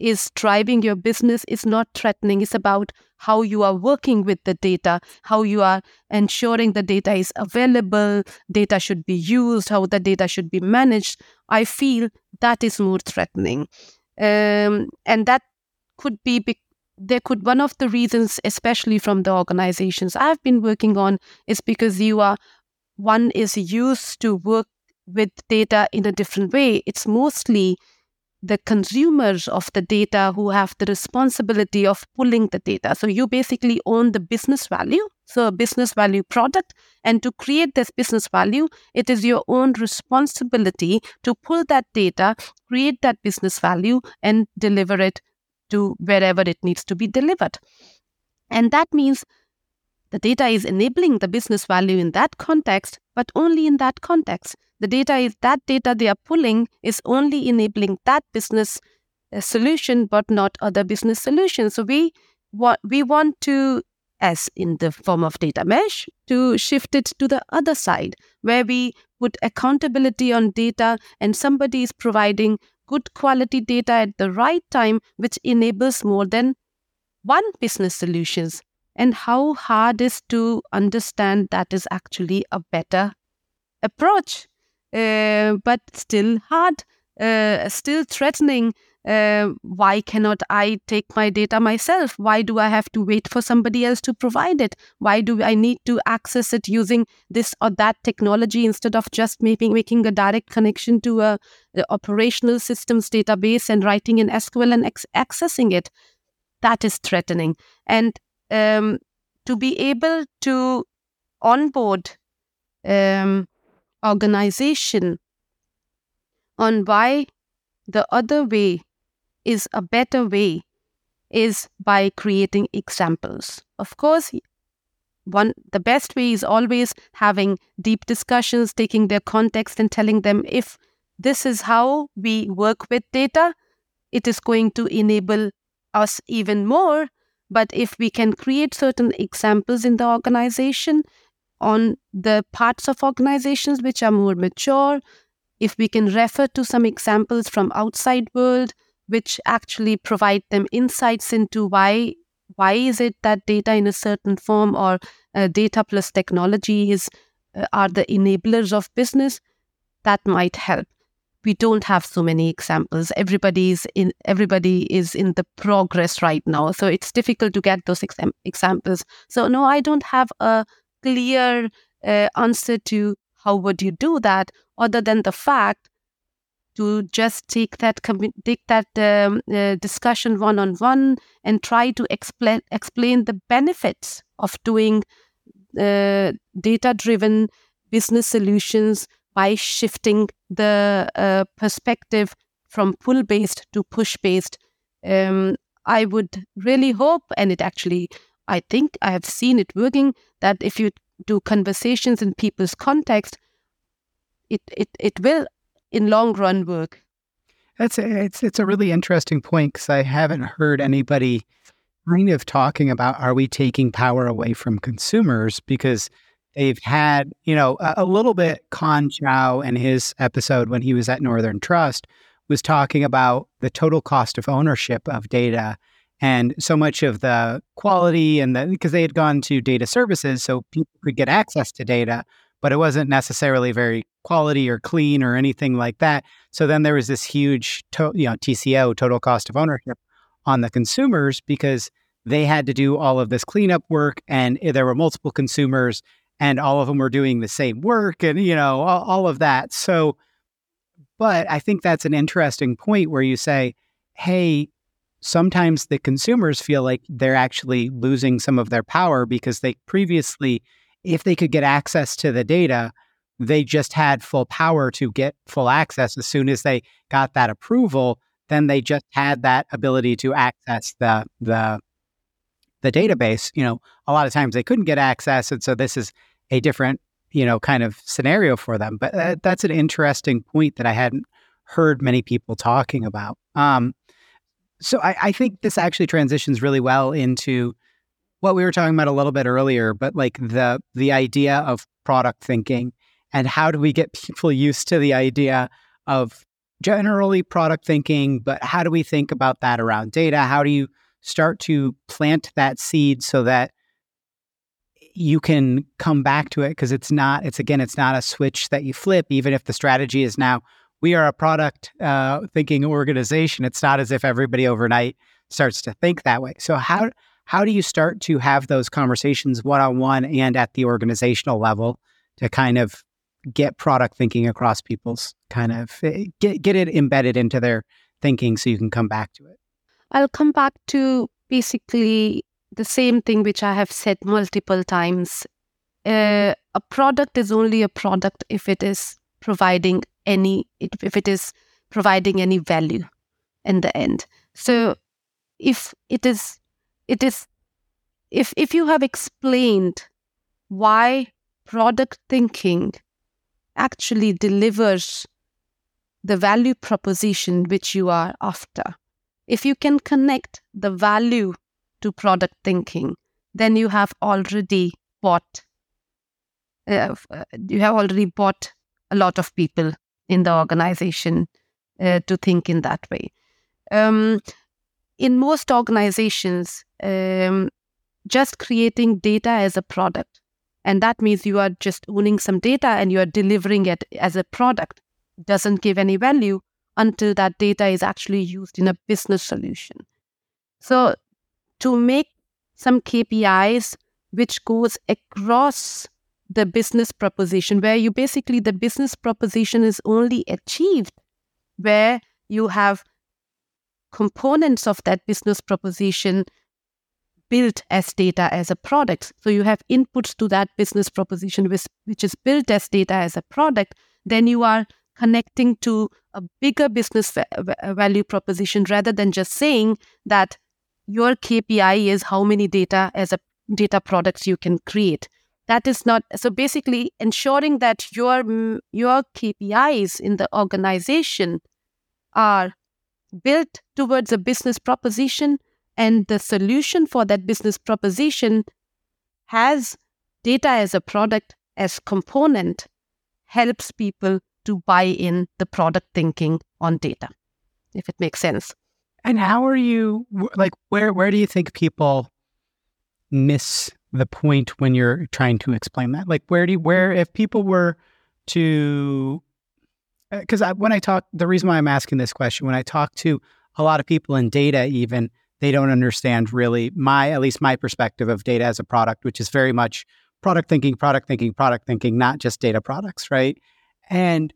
is driving your business is not threatening. It's about how you are working with the data, how you are ensuring the data is available, data should be used, how the data should be managed. I feel that is more threatening. Um, and that could be, be there could one of the reasons especially from the organizations i've been working on is because you are one is used to work with data in a different way it's mostly the consumers of the data who have the responsibility of pulling the data so you basically own the business value so a business value product and to create this business value it is your own responsibility to pull that data create that business value and deliver it to wherever it needs to be delivered. And that means the data is enabling the business value in that context, but only in that context. The data is that data they are pulling is only enabling that business uh, solution, but not other business solutions. So we what we want to, as in the form of data mesh, to shift it to the other side, where we put accountability on data, and somebody is providing good quality data at the right time, which enables more than one business solutions. And how hard is to understand that is actually a better approach, but still hard, uh, still threatening uh, why cannot I take my data myself? Why do I have to wait for somebody else to provide it? Why do I need to access it using this or that technology instead of just making making a direct connection to a, a operational systems database and writing in SQL and ex- accessing it? That is threatening. And um, to be able to onboard um, organization on why the other way is a better way is by creating examples. Of course, one the best way is always having deep discussions, taking their context and telling them if this is how we work with data, it is going to enable us even more. But if we can create certain examples in the organization on the parts of organizations which are more mature, if we can refer to some examples from outside world, which actually provide them insights into why why is it that data in a certain form or uh, data plus technology is uh, are the enablers of business that might help. We don't have so many examples. Everybody's in everybody is in the progress right now so it's difficult to get those ex- examples. So no i don't have a clear uh, answer to how would you do that other than the fact to just take that take that um, uh, discussion one on one and try to explain explain the benefits of doing uh, data driven business solutions by shifting the uh, perspective from pull based to push based. Um, I would really hope, and it actually, I think I have seen it working, that if you do conversations in people's context, it, it, it will in long run work. That's a, it's it's a really interesting point because I haven't heard anybody kind of talking about are we taking power away from consumers because they've had you know a, a little bit. Khanh Chau in his episode when he was at Northern Trust was talking about the total cost of ownership of data and so much of the quality and the because they had gone to data services so people could get access to data but it wasn't necessarily very quality or clean or anything like that. So then there was this huge, to, you know, TCO, total cost of ownership, on the consumers because they had to do all of this cleanup work, and there were multiple consumers, and all of them were doing the same work, and you know, all, all of that. So, but I think that's an interesting point where you say, hey. Sometimes the consumers feel like they're actually losing some of their power because they previously if they could get access to the data, they just had full power to get full access. As soon as they got that approval, then they just had that ability to access the the the database. You know, a lot of times they couldn't get access, and so this is a different you know kind of scenario for them. But uh, that's an interesting point that I hadn't heard many people talking about. Um, so I, I think this actually transitions really well into what we were talking about a little bit earlier, but like the the idea of product thinking and how do we get people used to the idea of generally product thinking, but how do we think about that around data? How do you start to plant that seed so that you can come back to it because it's not it's again it's not a switch that you flip even if the strategy is now we are a product uh, thinking organization it's not as if everybody overnight starts to think that way so how how do you start to have those conversations one on one and at the organizational level to kind of get product thinking across people's kind of eh, get get it embedded into their thinking so you can come back to it? I'll come back to basically the same thing which I have said multiple times. Uh, a product is only a product if it is providing any if it is providing any value in the end. So if it is it is if if you have explained why product thinking actually delivers the value proposition which you are after if you can connect the value to product thinking then you have already bought uh, you have already bought a lot of people in the organization uh, to think in that way um, in most organizations, um, just creating data as a product, and that means you are just owning some data and you are delivering it as a product, doesn't give any value until that data is actually used in a business solution. So, to make some KPIs which goes across the business proposition, where you basically the business proposition is only achieved where you have components of that business proposition built as data as a product. So you have inputs to that business proposition, which, which is built as data as a product. Then you are connecting to a bigger business va- value proposition rather than just saying that your KPI is how many data as a data products you can create. That is not so basically ensuring that your your KPIs in the organization are built towards a business proposition and the solution for that business proposition has data as a product as component helps people to buy in the product thinking on data if it makes sense. And how are you like where where do you think people miss the point when you're trying to explain that like where do you, where if people were to because uh, when I talk, the reason why I'm asking this question, when I talk to a lot of people in data, even they don't understand really my, at least my perspective of data as a product, which is very much product thinking, product thinking, product thinking, not just data products, right? And,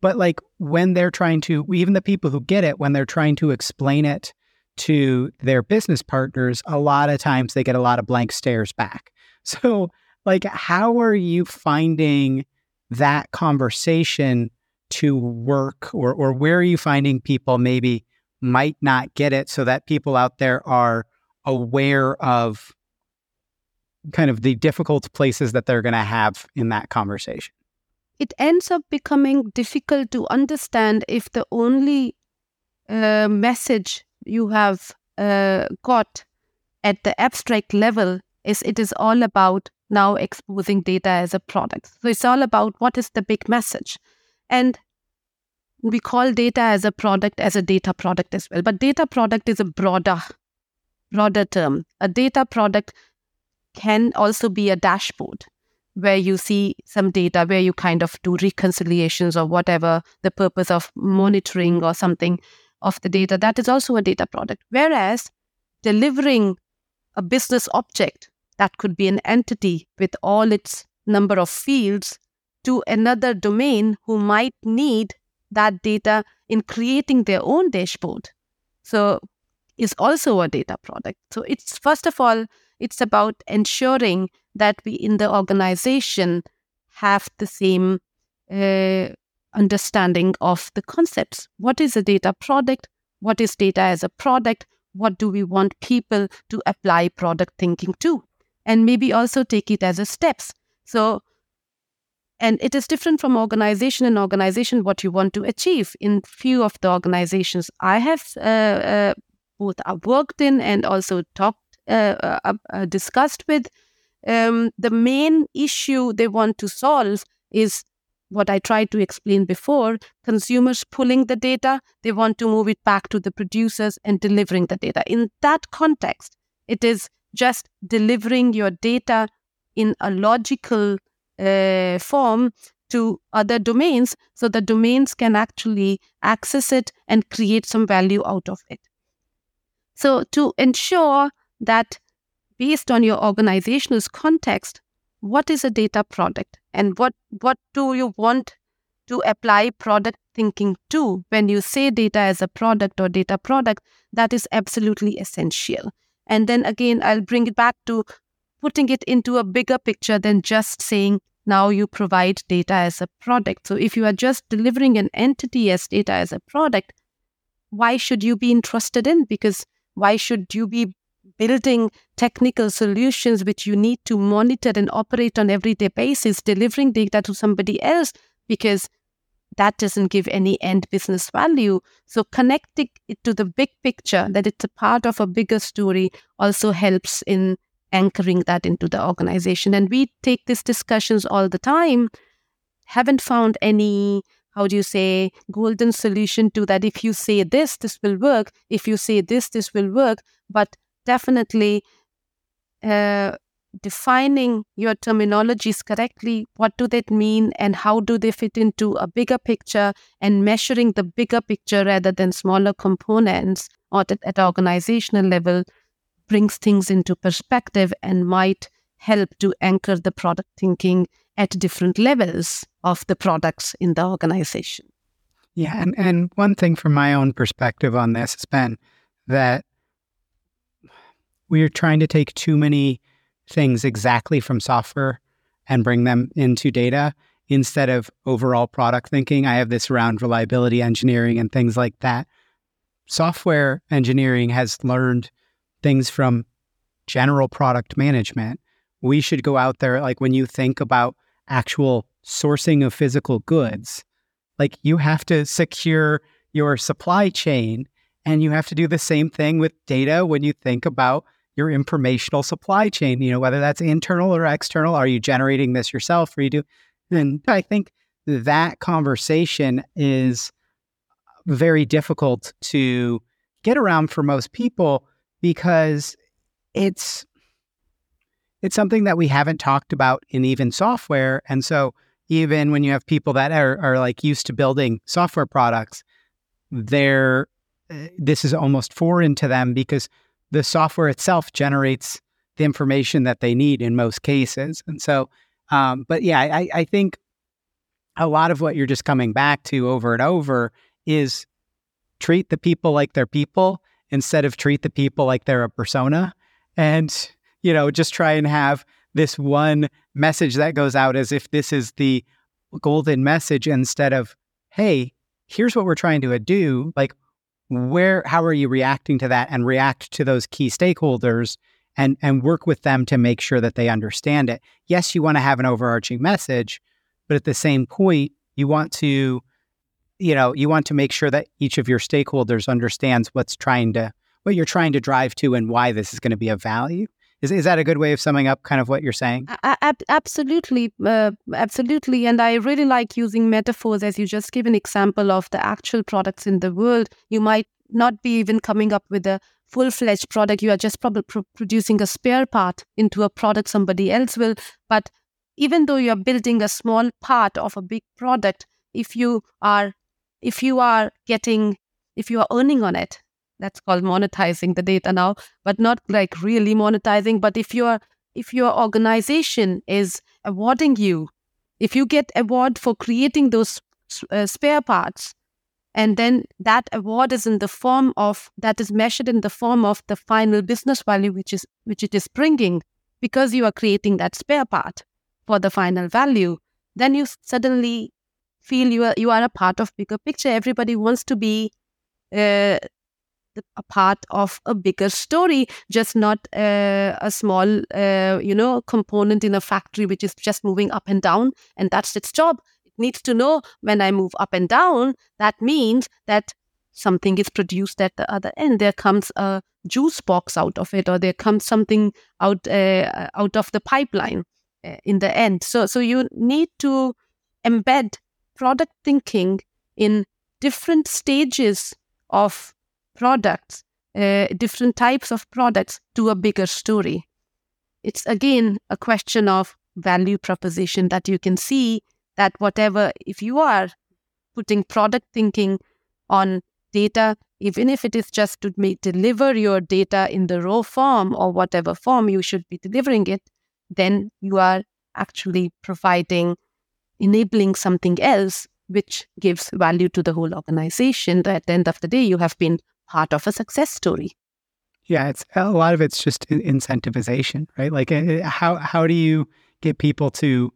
but like when they're trying to, even the people who get it, when they're trying to explain it to their business partners, a lot of times they get a lot of blank stares back. So, like, how are you finding that conversation? to work or or where are you finding people maybe might not get it so that people out there are aware of kind of the difficult places that they're going to have in that conversation it ends up becoming difficult to understand if the only uh, message you have uh, got at the abstract level is it is all about now exposing data as a product so it's all about what is the big message and we call data as a product as a data product as well. But data product is a broader, broader term. A data product can also be a dashboard. where you see some data where you kind of do reconciliations or whatever the purpose of monitoring or something of the data that is also a data product. Whereas delivering a business object that could be an entity with all its number of fields to another domain who might need that data in creating their own dashboard so is also a data product. So it's first of all it's about ensuring that we in the organization have the same uh, understanding of the concepts. What is a data product? What is data as a product? What do we want people to apply product thinking to? And maybe also take it as a steps. So, and it is different from organization and organization what you want to achieve. In few of the organizations I have uh, uh, both worked in and also talked uh, uh, uh, uh, discussed with, um, the main issue they want to solve is what I tried to explain before consumers pulling the data, they want to move it back to the producers and delivering the data. In that context, it is just delivering your data in a logical uh, form to other domains so the domains can actually access it and create some value out of it. So, to ensure that based on your organizational context, what is a data product and what, what do you want to apply product thinking to when you say data as a product or data product, that is absolutely essential. And then again, I'll bring it back to putting it into a bigger picture than just saying now you provide data as a product. So if you are just delivering an entity as data as a product, why should you be interested in? Because why should you be building technical solutions which you need to monitor and operate on everyday basis, delivering data to somebody else because that doesn't give any end business value. So connecting it to the big picture that it's a part of a bigger story also helps in anchoring that into the organization. And we take these discussions all the time. Haven't found any how do you say golden solution to that if you say this this will work if you say this this will work but definitely uh, defining your terminologies correctly. What do they mean and how do they fit into a bigger picture and measuring the bigger picture rather than smaller components or at, at organizational level brings things into perspective and might help to anchor the product thinking at different levels of the products in the organization. Yeah, and, and one thing from my own perspective on this has been that we are trying to take too many things exactly from software and bring them into data instead of overall product thinking. I have this around reliability engineering and things like that. Software engineering has learned things from general product management. We should go out there, like when you think about actual sourcing of physical goods, like you have to secure your supply chain and you have to do the same thing with data when you think about your informational supply chain, you know, whether that's internal or external. Are you generating this yourself or you do? And I think that conversation is very difficult to get around for most people because it's it's something that we haven't talked about in even software. And so even when you have people that are, are like used to building software products, they're uh, this is almost foreign to them because the software itself generates the information that they need in most cases. And so, um, but yeah, I, I think a lot of what you're just coming back to over and over is treat the people like they're people instead of treat the people like they're a persona. And, you know, just try and have this one message that goes out as if this is the golden message instead of, hey, here's what we're trying to do. Like, where how are you reacting to that and react to those key stakeholders and and work with them to make sure that they understand it? Yes you want to have an overarching message but at the same point you want to you know you want to make sure that each of your stakeholders understands what's trying to what you're trying to drive to and why this is going to be of value is, is that a good way of summing up kind of what you're saying? absolutely, uh, absolutely. And I really like using metaphors as you just give an example of the actual products in the world. You might not be even coming up with a full fledged product. You are just probably pro- producing a spare part into a product somebody else will. But even though you're building a small part of a big product, if you are if you are getting if you are earning on it, that's called monetizing the data now, but not like really monetizing. But if your if your organization is awarding you, if you get award for creating those uh, spare parts, and then that award is in the form of that is measured in the form of the final business value which is which it is bringing because you are creating that spare part for the final value then you suddenly feel you are you are a part of bigger picture everybody wants to be uh, a part of a bigger story just not uh, a small uh, you know component in a factory which is just moving up and down and that's its job It needs to know when I move up and down, that means that something is produced at the other end. There comes a juice box out of it, or there comes something out uh, out of the pipeline uh, in the end. So, so you need to embed product thinking in different stages of products, uh, different types of products to a bigger story. It's again a question of value proposition that you can see that whatever, if you are putting product thinking on data, even if it is just to make, deliver your data in the raw form or whatever form you should be delivering it, then you are actually providing, enabling something else which gives value to the whole organization. At the end of the day, you have been part of a success story. Yeah, it's a lot of it's just incentivization, right? Like, eh, eh, how how do you get people to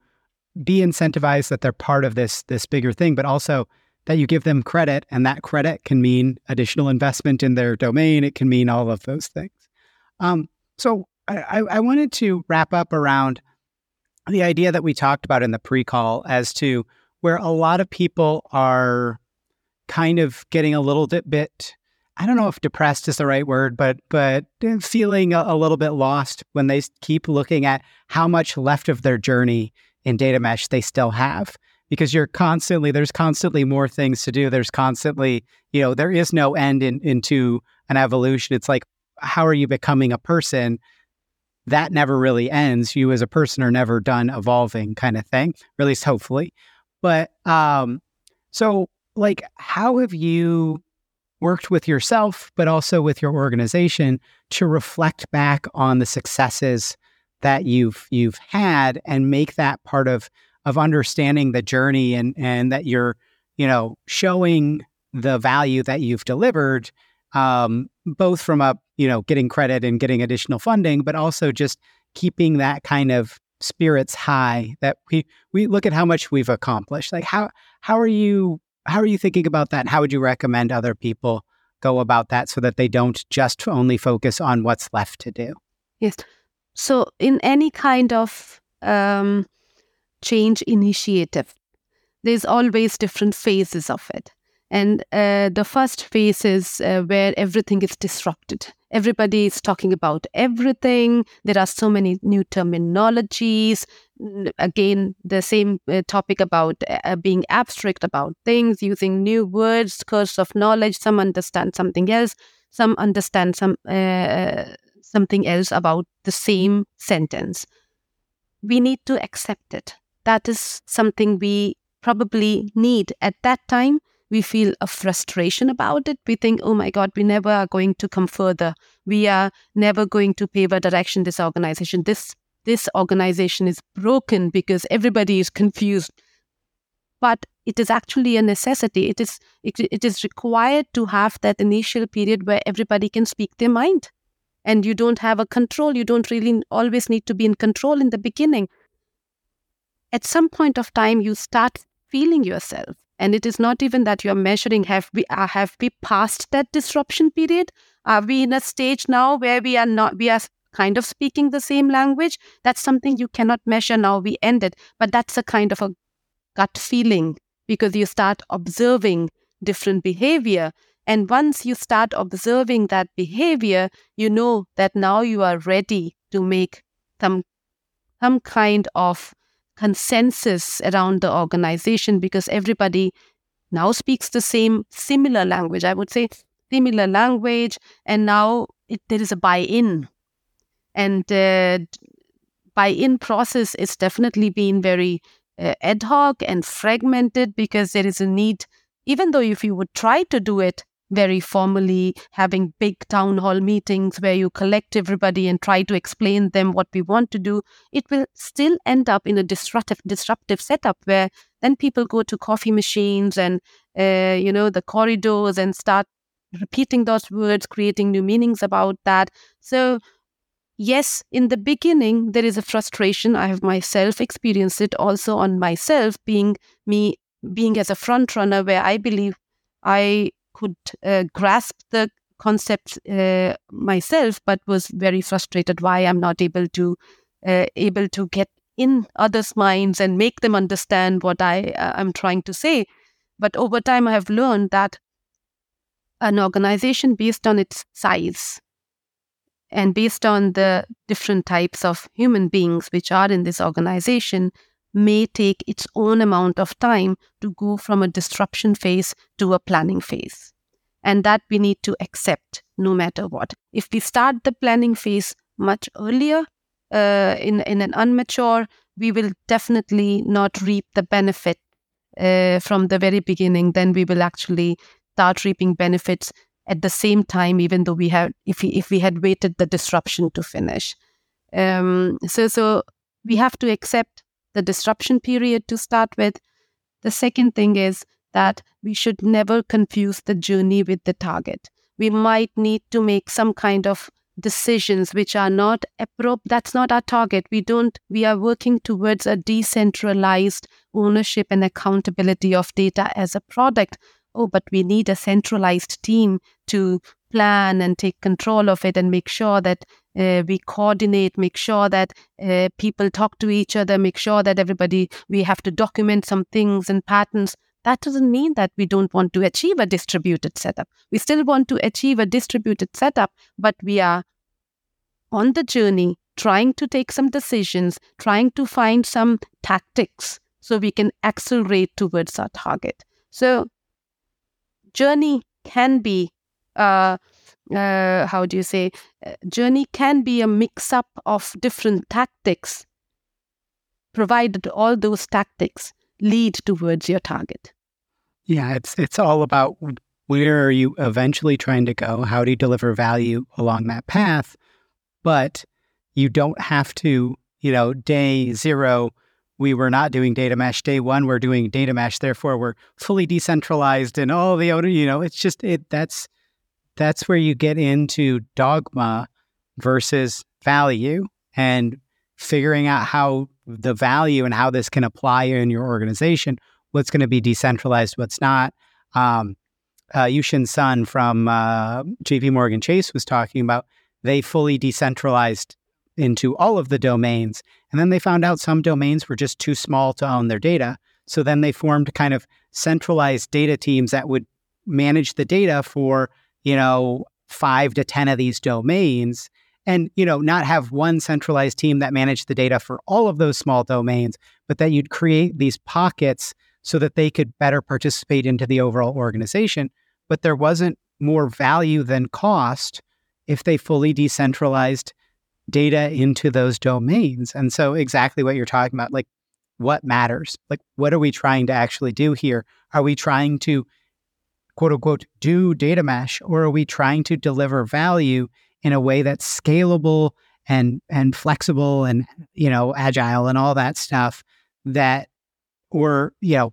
be incentivized that they're part of this this bigger thing, but also that you give them credit, and that credit can mean additional investment in their domain. It can mean all of those things. Um, so I, I wanted to wrap up around the idea that we talked about in the pre-call as to where a lot of people are kind of getting a little bit, bit I don't know if depressed is the right word, but but feeling a, a little bit lost when they keep looking at how much left of their journey in data mesh they still have because you're constantly there's constantly more things to do. There's constantly you know there is no end in, into an evolution. It's like how are you becoming a person? That never really ends. You as a person are never done evolving kind of thing at least hopefully. But um so like how have you worked with yourself but also with your organization to reflect back on the successes that you've you've had and make that part of of understanding the journey and and that you're you know showing the value that you've delivered um, both from a you know getting credit and getting additional funding but also just keeping that kind of spirits high that we we look at how much we've accomplished. Like how how are you how are you thinking about that and how would you recommend other people go about that so that they don't just only focus on what's left to do yes so, in any kind of um, change initiative, there's always different phases of it. And uh, the first phase is uh, where everything is disrupted. Everybody is talking about everything. There are so many new terminologies. Again, the same uh, topic about uh, being abstract about things, using new words, curse of knowledge. Some understand something else. Some understand some uh, something else about the same sentence. We need to accept it. That is something we probably need at that time. We feel a frustration about it. We think, oh my God, we never are going to come further. We are never going to pave a direction this organization. This this organization is broken because everybody is confused. But it is actually a necessity. It is it, it is required to have that initial period where everybody can speak their mind and you don't have a control. You don't really always need to be in control in the beginning. At some point of time, you start feeling yourself. And it is not even that you're measuring have we uh, have we passed that disruption period? Are we in a stage now where we are not we are kind of speaking the same language? That's something you cannot measure now. We ended, but that's a kind of a gut feeling because you start observing different behavior and once you start observing that behavior, you know that now you are ready to make some, some kind of consensus around the organization because everybody now speaks the same similar language. I would say similar language, and now it, there is a buy in. And uh, buy-in process is definitely being very uh, ad hoc and fragmented because there is a need, even though if you would try to do it very formally, having big town hall meetings where you collect everybody and try to explain them what we want to do, it will still end up in a disruptive disruptive setup where then people go to coffee machines and uh, you know the corridors and start repeating those words, creating new meanings about that. So yes, in the beginning, there is a frustration. I have myself experienced it also on myself, being me, being as a front runner, where I believe I could uh, grasp the concept uh, myself, but was very frustrated why I'm not able to uh, able to get in others' minds and make them understand what I uh, trying to say. But over time, I have learned that an organization based on its size and based on the different types of human beings which are in this organization may take its own amount of time to go from a disruption phase to a planning phase. And that we need to accept no matter what. If we start the planning phase much earlier, uh, in, in an unmature, we will definitely not reap the benefit uh, from the very beginning. Then we will actually start reaping benefits at the same time, even though we had, if we, if we had waited the disruption to finish. Um, so, so we have to accept the disruption period to start with. The second thing is that we should never confuse the journey with the target. We might need to make some kind of decisions which are not appropriate. That's not our target. We don't, we are working towards a decentralized ownership and accountability of data as a product. Oh, but we need a centralized team to plan and take control of it and make sure that uh, we coordinate, make sure that uh, people talk to each other, make sure that everybody, we have to document some things and patterns. That doesn't mean that we don't want to achieve a distributed setup. We still want to achieve a distributed setup, but we are on the journey trying to take some decisions, trying to find some tactics so we can accelerate towards our target. So, journey can be uh, uh, how do you say, uh, journey can be a mix up of different tactics, provided all those tactics lead towards your target. Yeah, it's it's all about where are you eventually trying to go? How do you deliver value along that path? But you don't have to, you know, day zero, we were not doing data mesh. Day one, we're doing data mesh. Therefore, we're fully decentralized and all the other, you know, it's just it that's that's where you get into dogma versus value and figuring out how the value and how this can apply in your organization, what's going to be decentralized, what's not. Um, uh, Yushin Sun from uh, JP Morgan Chase was talking about they fully decentralized into all of the domains. And then they found out some domains were just too small to own their data. So then they formed kind of centralized data teams that would manage the data for you know, five to 10 of these domains and, you know, not have one centralized team that managed the data for all of those small domains, but that you'd create these pockets so that they could better participate into the overall organization. But there wasn't more value than cost if they fully decentralized data into those domains. And so, exactly what you're talking about, like what matters? Like, what are we trying to actually do here? Are we trying to quote unquote do data mesh or are we trying to deliver value in a way that's scalable and and flexible and you know agile and all that stuff that or you know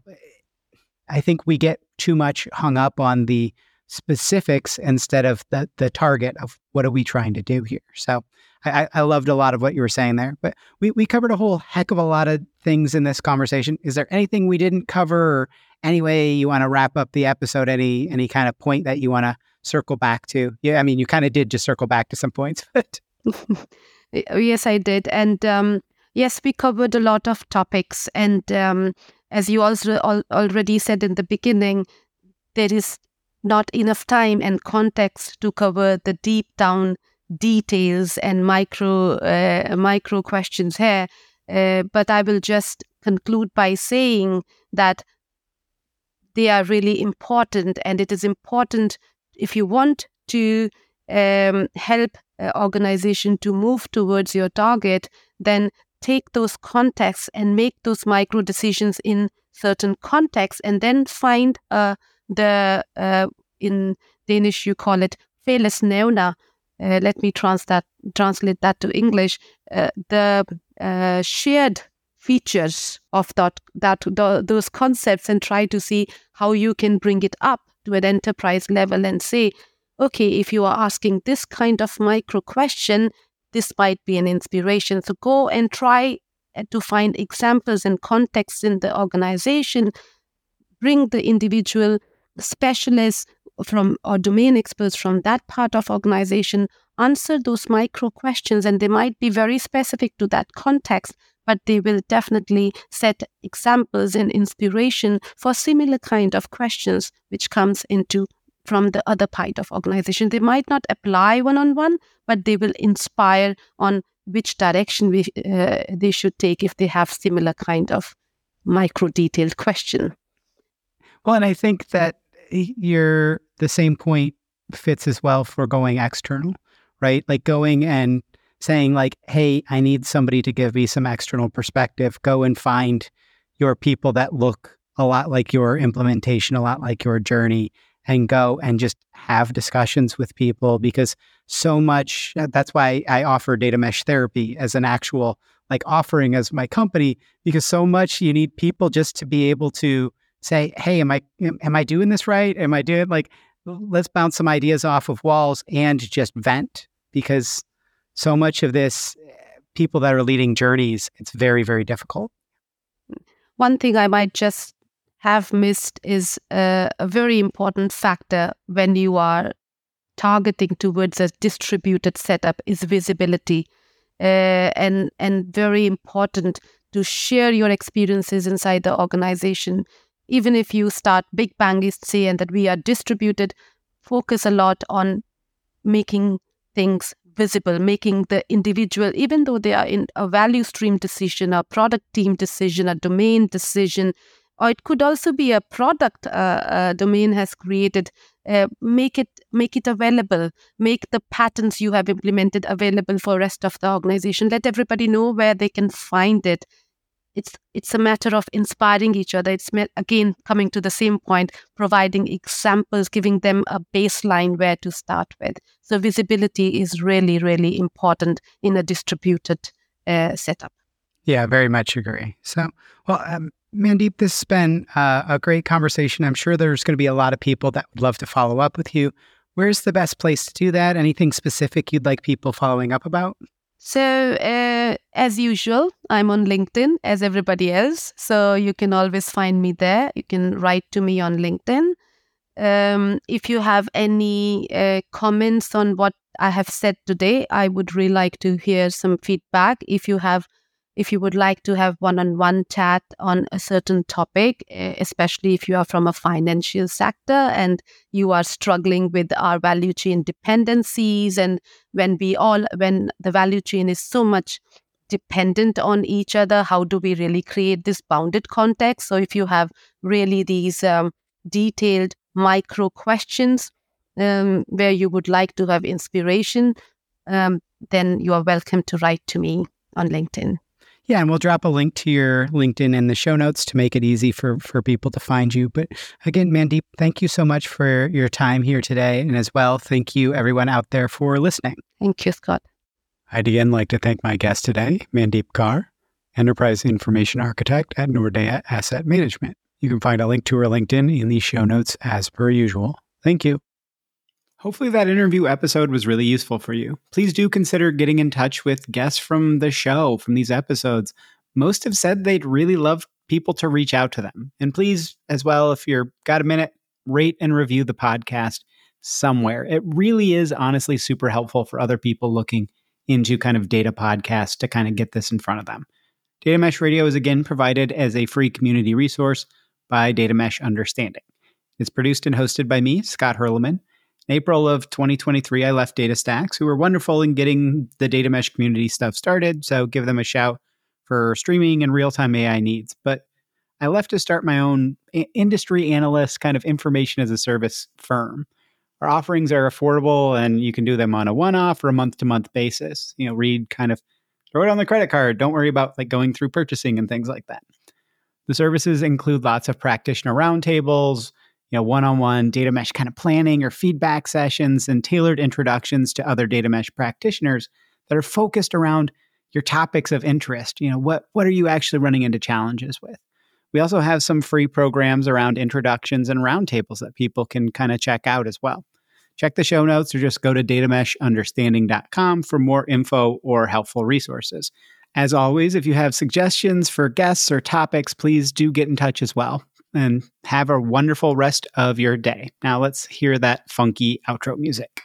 i think we get too much hung up on the specifics instead of the the target of what are we trying to do here. So I, I loved a lot of what you were saying there, but we, we covered a whole heck of a lot of things in this conversation. Is there anything we didn't cover or any way you want to wrap up the episode? Any any kind of point that you want to circle back to? Yeah, I mean, you kind of did just circle back to some points, but yes, I did, and um, yes, we covered a lot of topics, and um, as you also al- already said in the beginning, there is not enough time and context to cover the deep down details and micro uh, micro questions here. Uh, but I will just conclude by saying that they are really important, and it is important if you want to um, help uh, organization to move towards your target, then take those contexts and make those micro decisions in certain contexts and then find uh, the uh, in Danish you call it fællesnævner. Uh, let me trans that, translate that to English. Uh, the uh, shared features of that, that the, those concepts and try to see how you can bring it up to an enterprise level and say, okay, if you are asking this kind of micro question, this might be an inspiration. So go and try uh, to find examples and contexts in the organization. Bring the individual specialists from or domain experts from that part of organization answer those micro questions and they might be very specific to that context but they will definitely set examples and inspiration for similar kind of questions which comes into from the other part of organization. They might not apply one on one, but they will inspire on which direction we, uh, they should take if they have similar kind of micro detailed question. Well, and I think that you're the same point fits as well for going external, right? Like going and saying like, "Hey, I need somebody to give me some external perspective. Go and find your people that look a lot like your implementation, a lot like your journey, and go and just have discussions with people because so much that's why I offer data mesh therapy as an actual like offering as my company because so much you need people just to be able to say hey am I am I doing this right? Am I doing like let's bounce some ideas off of walls and just vent because so much of this eh, people that are leading journeys it's very very difficult. One thing I might just have missed is a, a very important factor when you are targeting towards a distributed setup is visibility uh, and and very important to share your experiences inside the organization even if you start big bang, say and that we are distributed focus a lot on making things visible making the individual even though they are in a value stream decision a product team decision a domain decision or it could also be a product uh, domain has created uh, make it make it available make the patterns you have implemented available for rest of the organization. Let everybody know where they can find it it's it's a matter of inspiring each other it's again coming to the same point providing examples giving them a baseline where to start with so visibility is really really important in a distributed uh, setup yeah very much agree so well um, Mandeep, this has been uh, a great conversation. I'm sure there's going to be a lot of people that would love to follow up with you. Where's the best place to do that? Anything specific you'd like people following up about? So, uh, as usual, I'm on LinkedIn as everybody else. So, you can always find me there. You can write to me on LinkedIn. Um, if you have any uh, comments on what I have said today, I would really like to hear some feedback. If you have if you would like to have one on one chat on a certain topic, especially if you are from a financial sector and you are struggling with our value chain dependencies, and when we all, when the value chain is so much dependent on each other, how do we really create this bounded context? So, if you have really these um, detailed micro questions um, where you would like to have inspiration, um, then you are welcome to write to me on LinkedIn. Yeah, and we'll drop a link to your LinkedIn in the show notes to make it easy for for people to find you. But again, Mandeep, thank you so much for your time here today, and as well, thank you everyone out there for listening. Thank you, Scott. I'd again like to thank my guest today, Mandeep Kaur, Enterprise Information Architect at Nordea Asset Management. You can find a link to her LinkedIn in the show notes as per usual. Thank you. Hopefully, that interview episode was really useful for you. Please do consider getting in touch with guests from the show, from these episodes. Most have said they'd really love people to reach out to them. And please, as well, if you're got a minute, rate and review the podcast somewhere. It really is honestly super helpful for other people looking into kind of data podcasts to kind of get this in front of them. Data Mesh Radio is again provided as a free community resource by Data Mesh Understanding. It's produced and hosted by me, Scott Hirleman. In April of 2023, I left DataStax, who were wonderful in getting the data mesh community stuff started. So give them a shout for streaming and real time AI needs. But I left to start my own industry analyst kind of information as a service firm. Our offerings are affordable and you can do them on a one off or a month to month basis. You know, read kind of throw it on the credit card. Don't worry about like going through purchasing and things like that. The services include lots of practitioner roundtables, you know, one-on-one data mesh kind of planning or feedback sessions and tailored introductions to other data mesh practitioners that are focused around your topics of interest. You know, what what are you actually running into challenges with? We also have some free programs around introductions and roundtables that people can kind of check out as well. Check the show notes or just go to datameshunderstanding.com for more info or helpful resources. As always, if you have suggestions for guests or topics, please do get in touch as well. And have a wonderful rest of your day. Now let's hear that funky outro music.